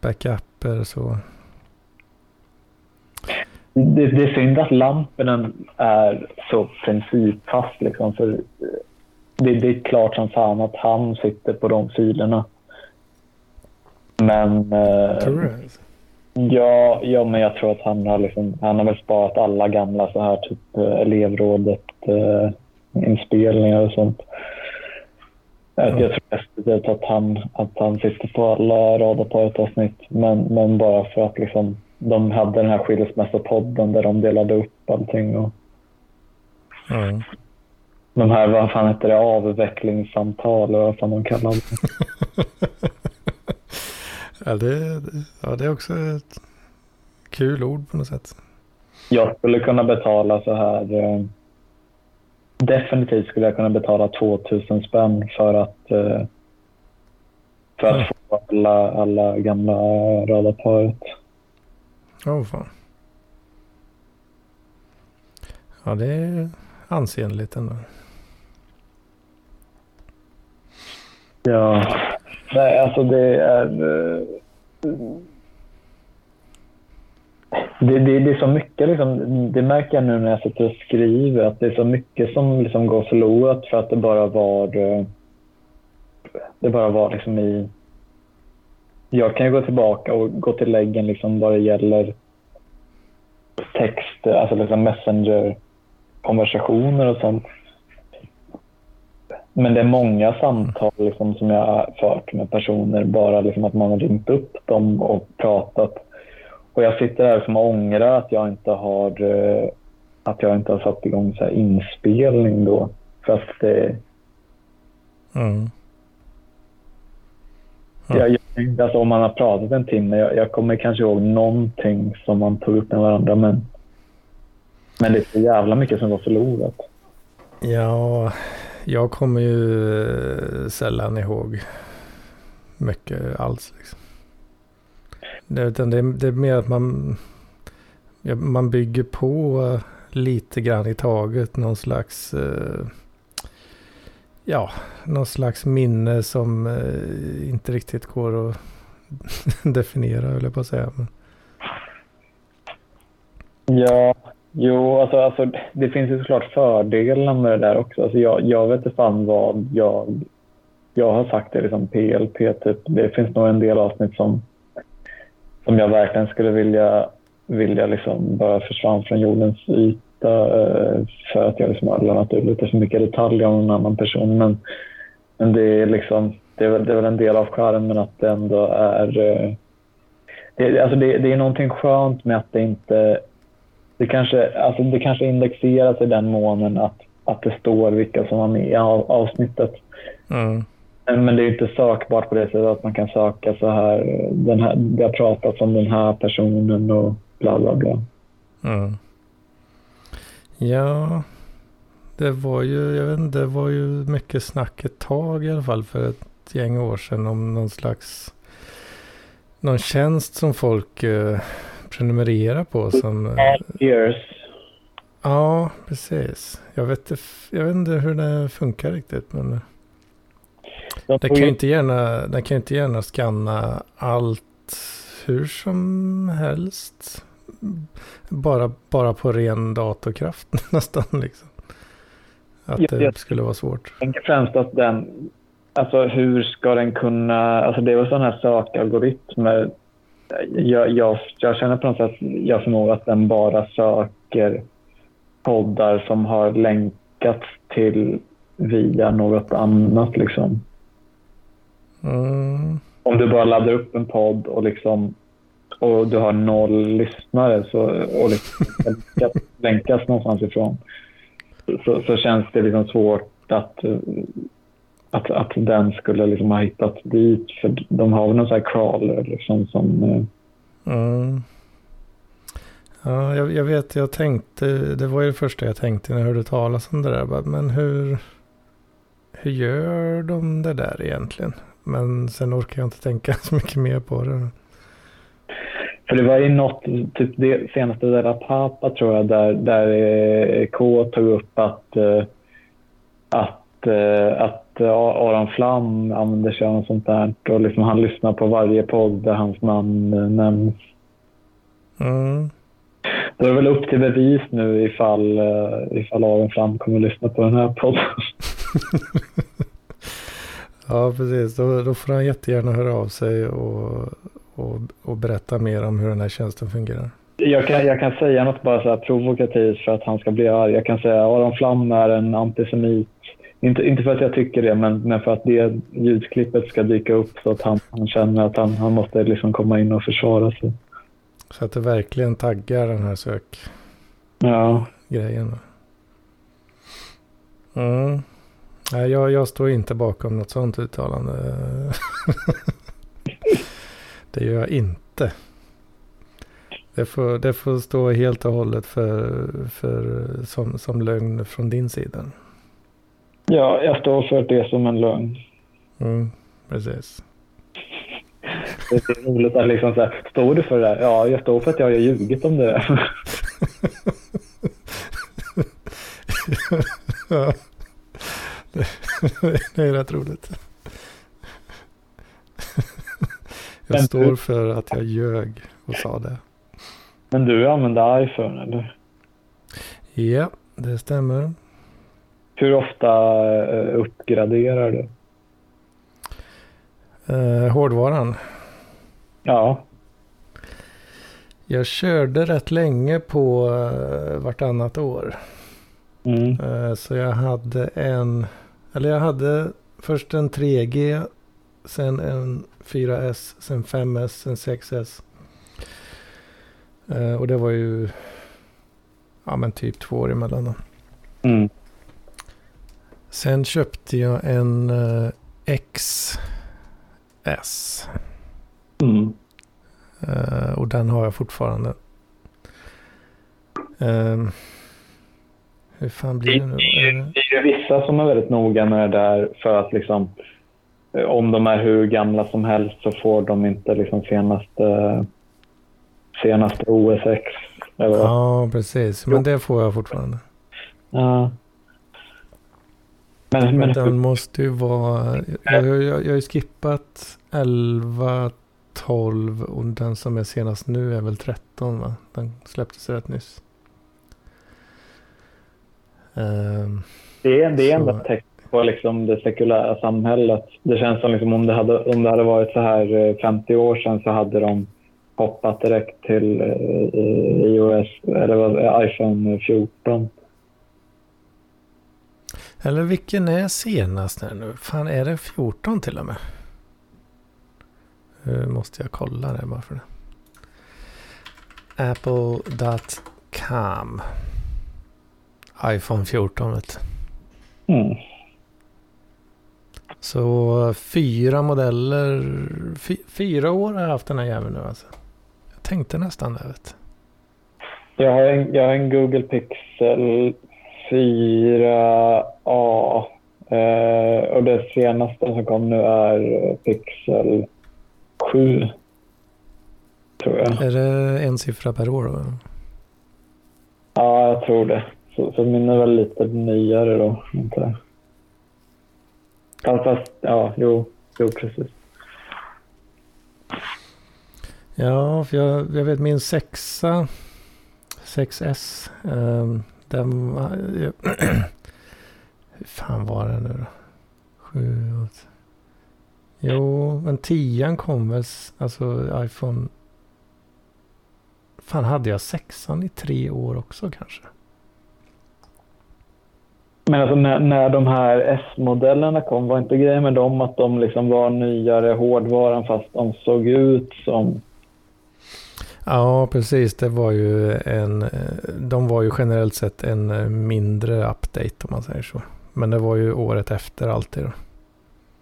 backuper så. Det, det är synd att lamporna är så principfast. Liksom, för det, det är klart som fan att han sitter på de filerna. Men... eh, Tror du det? Ja, ja, men jag tror att han har, liksom, han har väl sparat alla gamla så här typ eh, elevrådet eh, inspelningar och sånt. Ja. jag tror definitivt att han, att han sitter på alla rader på ett avsnitt. Men, men bara för att liksom, de hade den här skilsmässopodden där de delade upp allting. Och Ja. de här, vad fan heter det, avvecklingssamtal eller vad fan de kallar det. ja, det, ja, det är också ett kul ord på något sätt. Jag skulle kunna betala så här. Eh, definitivt skulle jag kunna betala 2000 spänn för att, eh, för att Mm. få alla, alla gamla radarparet. Åh fan. Ja, det är ansenligt ändå. Ja. Nej, alltså det är... Eh, det, det, det är så mycket, liksom, det märker jag nu när jag sitter och skriver, att det är så mycket som liksom går förlorat för att det bara var... Eh, det bara var liksom i... Jag kan ju gå tillbaka och gå till läggen liksom vad det gäller text, alltså liksom messenger-konversationer och sånt. Men det är många samtal liksom, som jag har fört med personer, bara liksom att man har ringt upp dem och pratat. Och jag sitter här som ångrar att jag inte har, eh, att jag inte har satt igång så inspelning då. För att det, Mm. Ja. jag, jag, alltså om man har pratat en timme, jag, jag kommer kanske ihåg någonting som man tog upp med varandra, men, men det är så jävla mycket som går förlorat. Ja, jag kommer ju eh, sällan ihåg mycket alls. Liksom. Det, utan det, är- det är mer att man, ja, man bygger på lite grann i taget. Någon slags, eh, ja, någon slags minne som eh, inte riktigt går att definiera, höll jag på att säga. Men, Ja, jo, alltså, alltså det finns ju såklart fördelar med det där också. Alltså, jag, jag vet inte fan vad jag... Jag har sagt det liksom PLP, typ. Det finns nog en del avsnitt som, som jag verkligen skulle vilja, vilja liksom bara försvann från jordens yta eh, för att jag liksom har lämnat ut lite för mycket detaljer om en annan person. Men, men det är liksom... Det är, väl, det är väl en del av charmen att det ändå är... Eh, det, alltså det, det är någonting skönt med att det inte det kanske, alltså det kanske indexeras i den månen att, att det står vilka som var med i av- avsnittet. mm, Men det är inte sökbart på det sättet att man kan söka så här, den här det har pratats om den här personen och bla bla bla. mm. Ja, det var ju, jag vet inte, det var ju mycket snack ett tag i alla fall för ett gäng år sedan om någon slags, någon tjänst som folk eh, prenumererar på som... eh, Years. ja, precis. Jag vet, inte- jag vet inte hur det funkar riktigt men eh, De det får kan ju inte gärna, den kan inte gärna scanna allt hur som helst. Bara, bara på ren datorkraft nästan liksom. Att Ja, det jag- skulle vara svårt. Jag tänker främst att den, alltså hur ska den kunna, alltså det är väl sådana här sökalgoritmer. Jag, jag, jag känner på något sätt, jag förmodar att den bara söker poddar som har länkats till via något annat. Liksom. Mm. Om du bara laddar upp en podd och, liksom, och du har noll lyssnare så, och liksom länkas, länkas någonstans ifrån så, så känns det liksom svårt att, att, att den skulle liksom ha hittat dit. För de har väl någon sån här crawler liksom som... Mm. Ja, jag, jag vet, jag tänkte, det var ju det första jag tänkte när jag hörde talas om det där. bara, Men hur, hur gör de det där egentligen? Men sen orkar jag inte tänka så mycket mer på det. För det var ju något, typ det senaste där Papa tror jag, där, där eh, K tog upp att, eh, att, eh, att eh, Aron Flam använder sig av något sånt där. Och liksom han lyssnar på varje podd där hans namn eh, nämns. Mm. Då är det väl upp till bevis nu ifall, eh, ifall Aron Flam kommer att lyssna på den här podden. Ja, precis. Då, då får han jättegärna höra av sig och, och, och berätta mer om hur den här tjänsten fungerar. Jag kan, jag kan säga något bara så här provokativt för att han ska bli arg. Jag kan säga att Aron Flam är en antisemit. Inte, inte för att jag tycker det, men, men för att det ljudklippet ska dyka upp så att han, han känner att han, han måste liksom komma in och försvara sig. Så att det verkligen taggar den här Ja, sökgrejen. Mm. Nej, jag, jag står inte bakom något sånt uttalande. det gör jag inte. Det får, det får stå helt och hållet för, för, som, som lögn från din sida. Ja, jag står för det som en lögn. Mm, precis. Det är roligt att liksom så här, står du för det där? Ja, jag står för att jag har ljugit om det där. ja. Det, det är rätt roligt. Jag står för att jag ljög och sa det. Men du använder iPhone, eller? Ja, det stämmer. Hur ofta eh, uppgraderar du? Eh, hårdvaran. Ja, Jag körde rätt länge på eh, vartannat år. mm. Eh, så jag hade en, eller jag hade först en 3G, sen en 4S, sen 5S, sen 6S. Eh, och det var ju, ja men typ två år emellan då. Mm. Sen köpte jag en eh, XS. Mm. Eh, och den har jag fortfarande. Ehm, hur fan blir det nu? Det är ju- det är ju vissa som är väldigt noga med det där för att liksom, eh, om de är hur gamla som helst så får de inte liksom senaste, senaste OSX. Eller? Ja, precis. Men det får jag fortfarande. Ja. Men, men Men den måste ju vara... Jag, jag, jag har ju skippat 11, 12 och den som är senast nu är väl 13 va? Den släpptes rätt nyss. Ehm, det är, det är ändå ett tecken på liksom det sekulära samhället. Det känns som liksom om, det hade, om det hade varit så här eh, 50 år sedan så hade de hoppat direkt till eh, iOS, eller iPhone 14. Eller vilken är senast här nu? Fan är det 14 till och med? Nu måste jag kolla det bara för det. Apple.com iPhone 14 vet du. Mm. Så fyra modeller, fy, fyra år har jag haft den här jäveln nu alltså. Jag tänkte nästan det vet du. Jag har en, jag har en Google Pixel 4a. Eh, och det senaste som kom nu är Pixel 7. Tror jag. Är det en siffra per år då? Ja, jag tror det. Så, så min är väl lite nyare då. Inte det? Fast, ja, jo, jo precis. Ja, för jag, jag vet min sexa, 6S, ehm, den hur fan var den nu då? Sju, åtta. Jo, men tian kom väl, alltså iPhone. Fan, hade jag sexan i tre år också kanske? Men alltså när, när de här S-modellerna kom, var inte grejen med dem att de liksom var nyare hårdvaran fast de såg ut som... Ja, precis. Det var ju en... De var ju generellt sett en mindre update om man säger så. Men det var ju året efter alltid.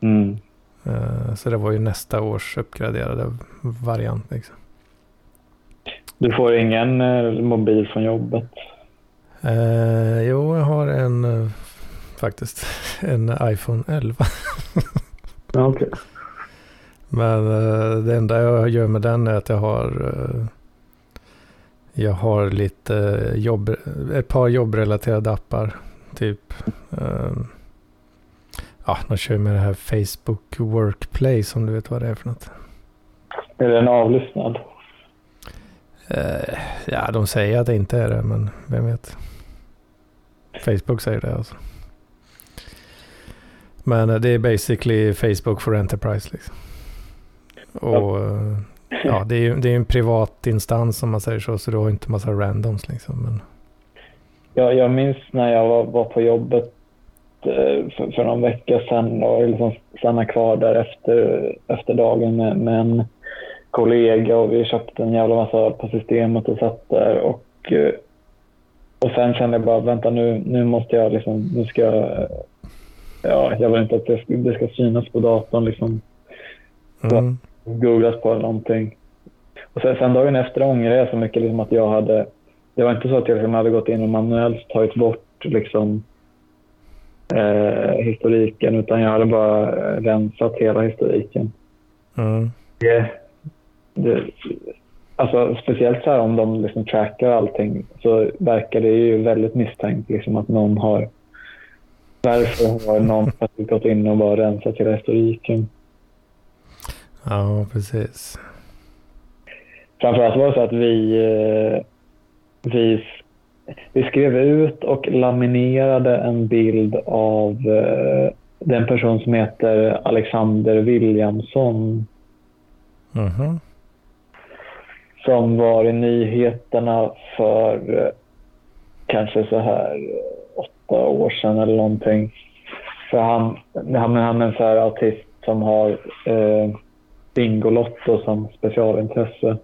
Mm. Eh, Så det var ju nästa års uppgraderade variant liksom. Du får ingen eh, mobil från jobbet. Eh, jo, jag har en eh, faktiskt. En iPhone 11. Ja, okej. Men eh, det enda jag gör med den är att jag har eh, jag har lite jobb, ett par jobbrelaterade appar. Typ eh, ja, de kör med det här Facebook Workplay som du vet vad det är för något. Är den avlyssnad? Eh, ja, de säger att det inte är det, men vem vet. Facebook säger det alltså. Men det är basically Facebook for Enterprise liksom. Och eh, ja, det är ju det är en privat instans om man säger så, så du har inte massa randoms liksom. Men, Jag, jag minns när jag var, var på jobbet eh, för, för någon vecka sedan och liksom stannade kvar där efter, efter dagen med, med en kollega och vi köpte en jävla massa på systemet och satt där och, eh, och sen kände jag bara vänta nu, nu måste jag liksom, nu ska jag, ja, jag vill inte att det ska, det ska synas på datorn liksom, mm, googlas på eller någonting. Och sen, sen dagen efter ångrade jag så mycket liksom att jag hade, det var inte så att jag liksom hade gått in och manuellt tagit bort liksom eh, historiken utan jag hade bara rensat hela historiken. mm, Det, det, alltså speciellt så här om de liksom trackar allting så verkar det ju väldigt misstänkt liksom att någon har varför har någon gått in och bara rensat hela historiken? Ja, precis. Framförallt var det så att vi, eh, vi, vi skrev ut och laminerade en bild av eh, den person som heter Alexander Williamson Mhm. som var i nyheterna för eh, kanske så här åtta år sedan eller någonting. För han, han, han är en så här autist som har eh, Bingolotto som specialintresse.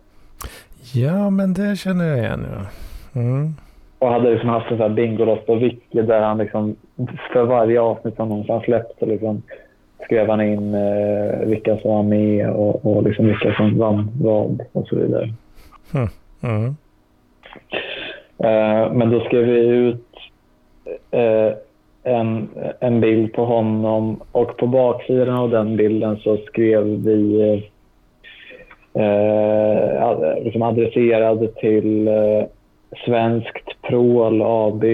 Ja, men det känner jag igen ja. Mm. Och hade liksom haft en sån här Bingolotto-wiki där han liksom för varje avsnitt som någonsin har släppt så liksom skrev han in eh, vilka som var med och, och liksom vilka som vann vad och så vidare. Mm. Eh, men då skrev vi ut eh, en, en bild på honom och på baksidan av den bilden så skrev vi eh, eh liksom adresserad till eh, Svenskt Prål AB.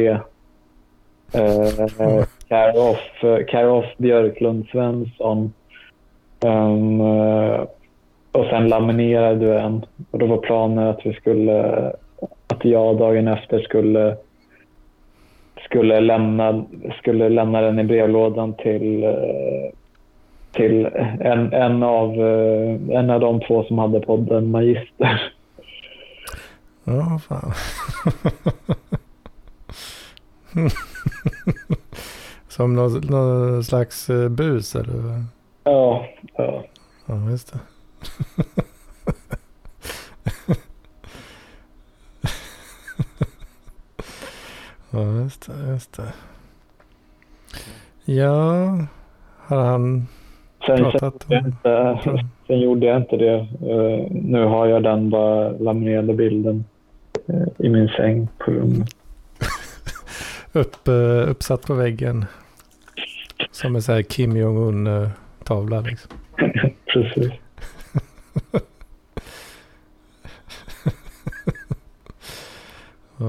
Eh, care, off, eh, Björklund Svensson. Um, och sen laminerade du en. Och då var planen att vi skulle att jag dagen efter skulle skulle lämna, skulle lämna den i brevlådan till, eh, till en, en, av, eh, en av de två som hade podden Magister. Ja, fan. Som någon, någon slags eh, bus eller? Ja, ja. Ja, just det. ja, just det, just det. Ja, har han Sen, sen, pratat jag om... inte, sen gjorde jag inte det. Eh, nu har jag den bara laminerade bilden eh, i min säng på rummet. Upp, eh, uppsatt på väggen. Som en sån här Kim Jong-Un-tavla liksom. Precis.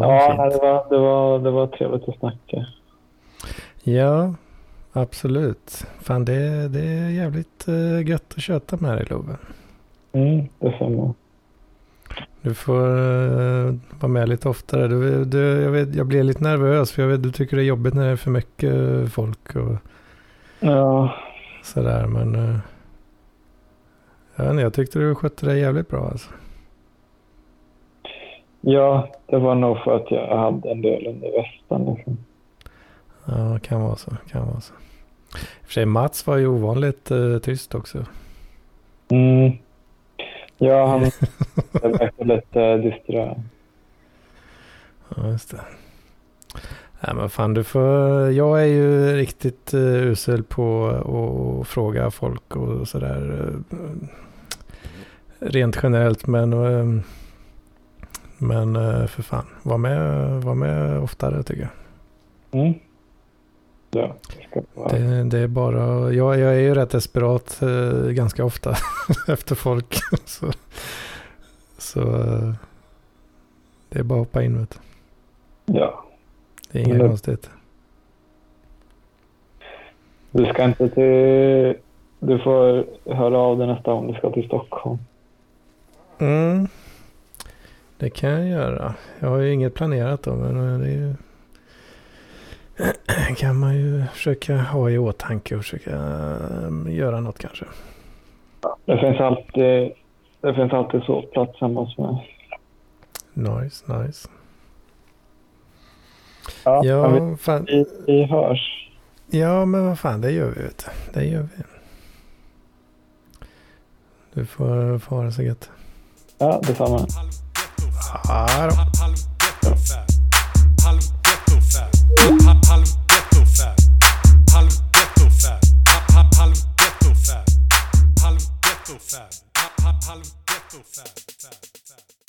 Ja, nej, det, var, det, var, det var trevligt att snacka. Ja, absolut. Fan, det, det är jävligt uh, gött att köta med dig Love. Mm, detsamma. Du får uh, vara med lite oftare. Du, du, jag, vet, jag blir lite nervös för jag vet du tycker det är jobbigt när det är för mycket eh, folk och Ja, sådär. Men uh, jag, vet inte, jag tyckte du skötte det jävligt bra alltså. Ja, det var nog för att jag hade en del under västen. Liksom. Ja, kan vara så. Kan vara så. I och för sig Mats var ju ovanligt eh, tyst också. Mm. Ja, han verkar lite disträ. Ja, just det. Nej men fan du får, jag är ju riktigt uh, usel på att fråga folk och sådär. Uh, rent generellt men, uh, men uh, för fan, var med, var med oftare tycker jag. Mm. Ja, det. Det, det är bara, jag, jag är ju rätt desperat uh, ganska ofta efter folk. så så uh, det är bara att hoppa in vet du. ja. Det är inget Men- konstigt. Du ska inte till... Du får höra av dig nästa gång du ska till Stockholm. Mm. Det kan jag göra. Jag har ju inget planerat då, men eh, det ju... kan man ju försöka ha i åtanke och försöka eh, göra något kanske. Det finns alltid, det finns alltid sovplats hos mig. Nice, nice. Ja, Ja, fan, vi, vi hörs. ja men vad fan, det gör vi vet du. Det gör vi. Du får, får ha det så gött. Ja, detsamma. Ja. Halv ghetto-fab. Halv ghetto-fab.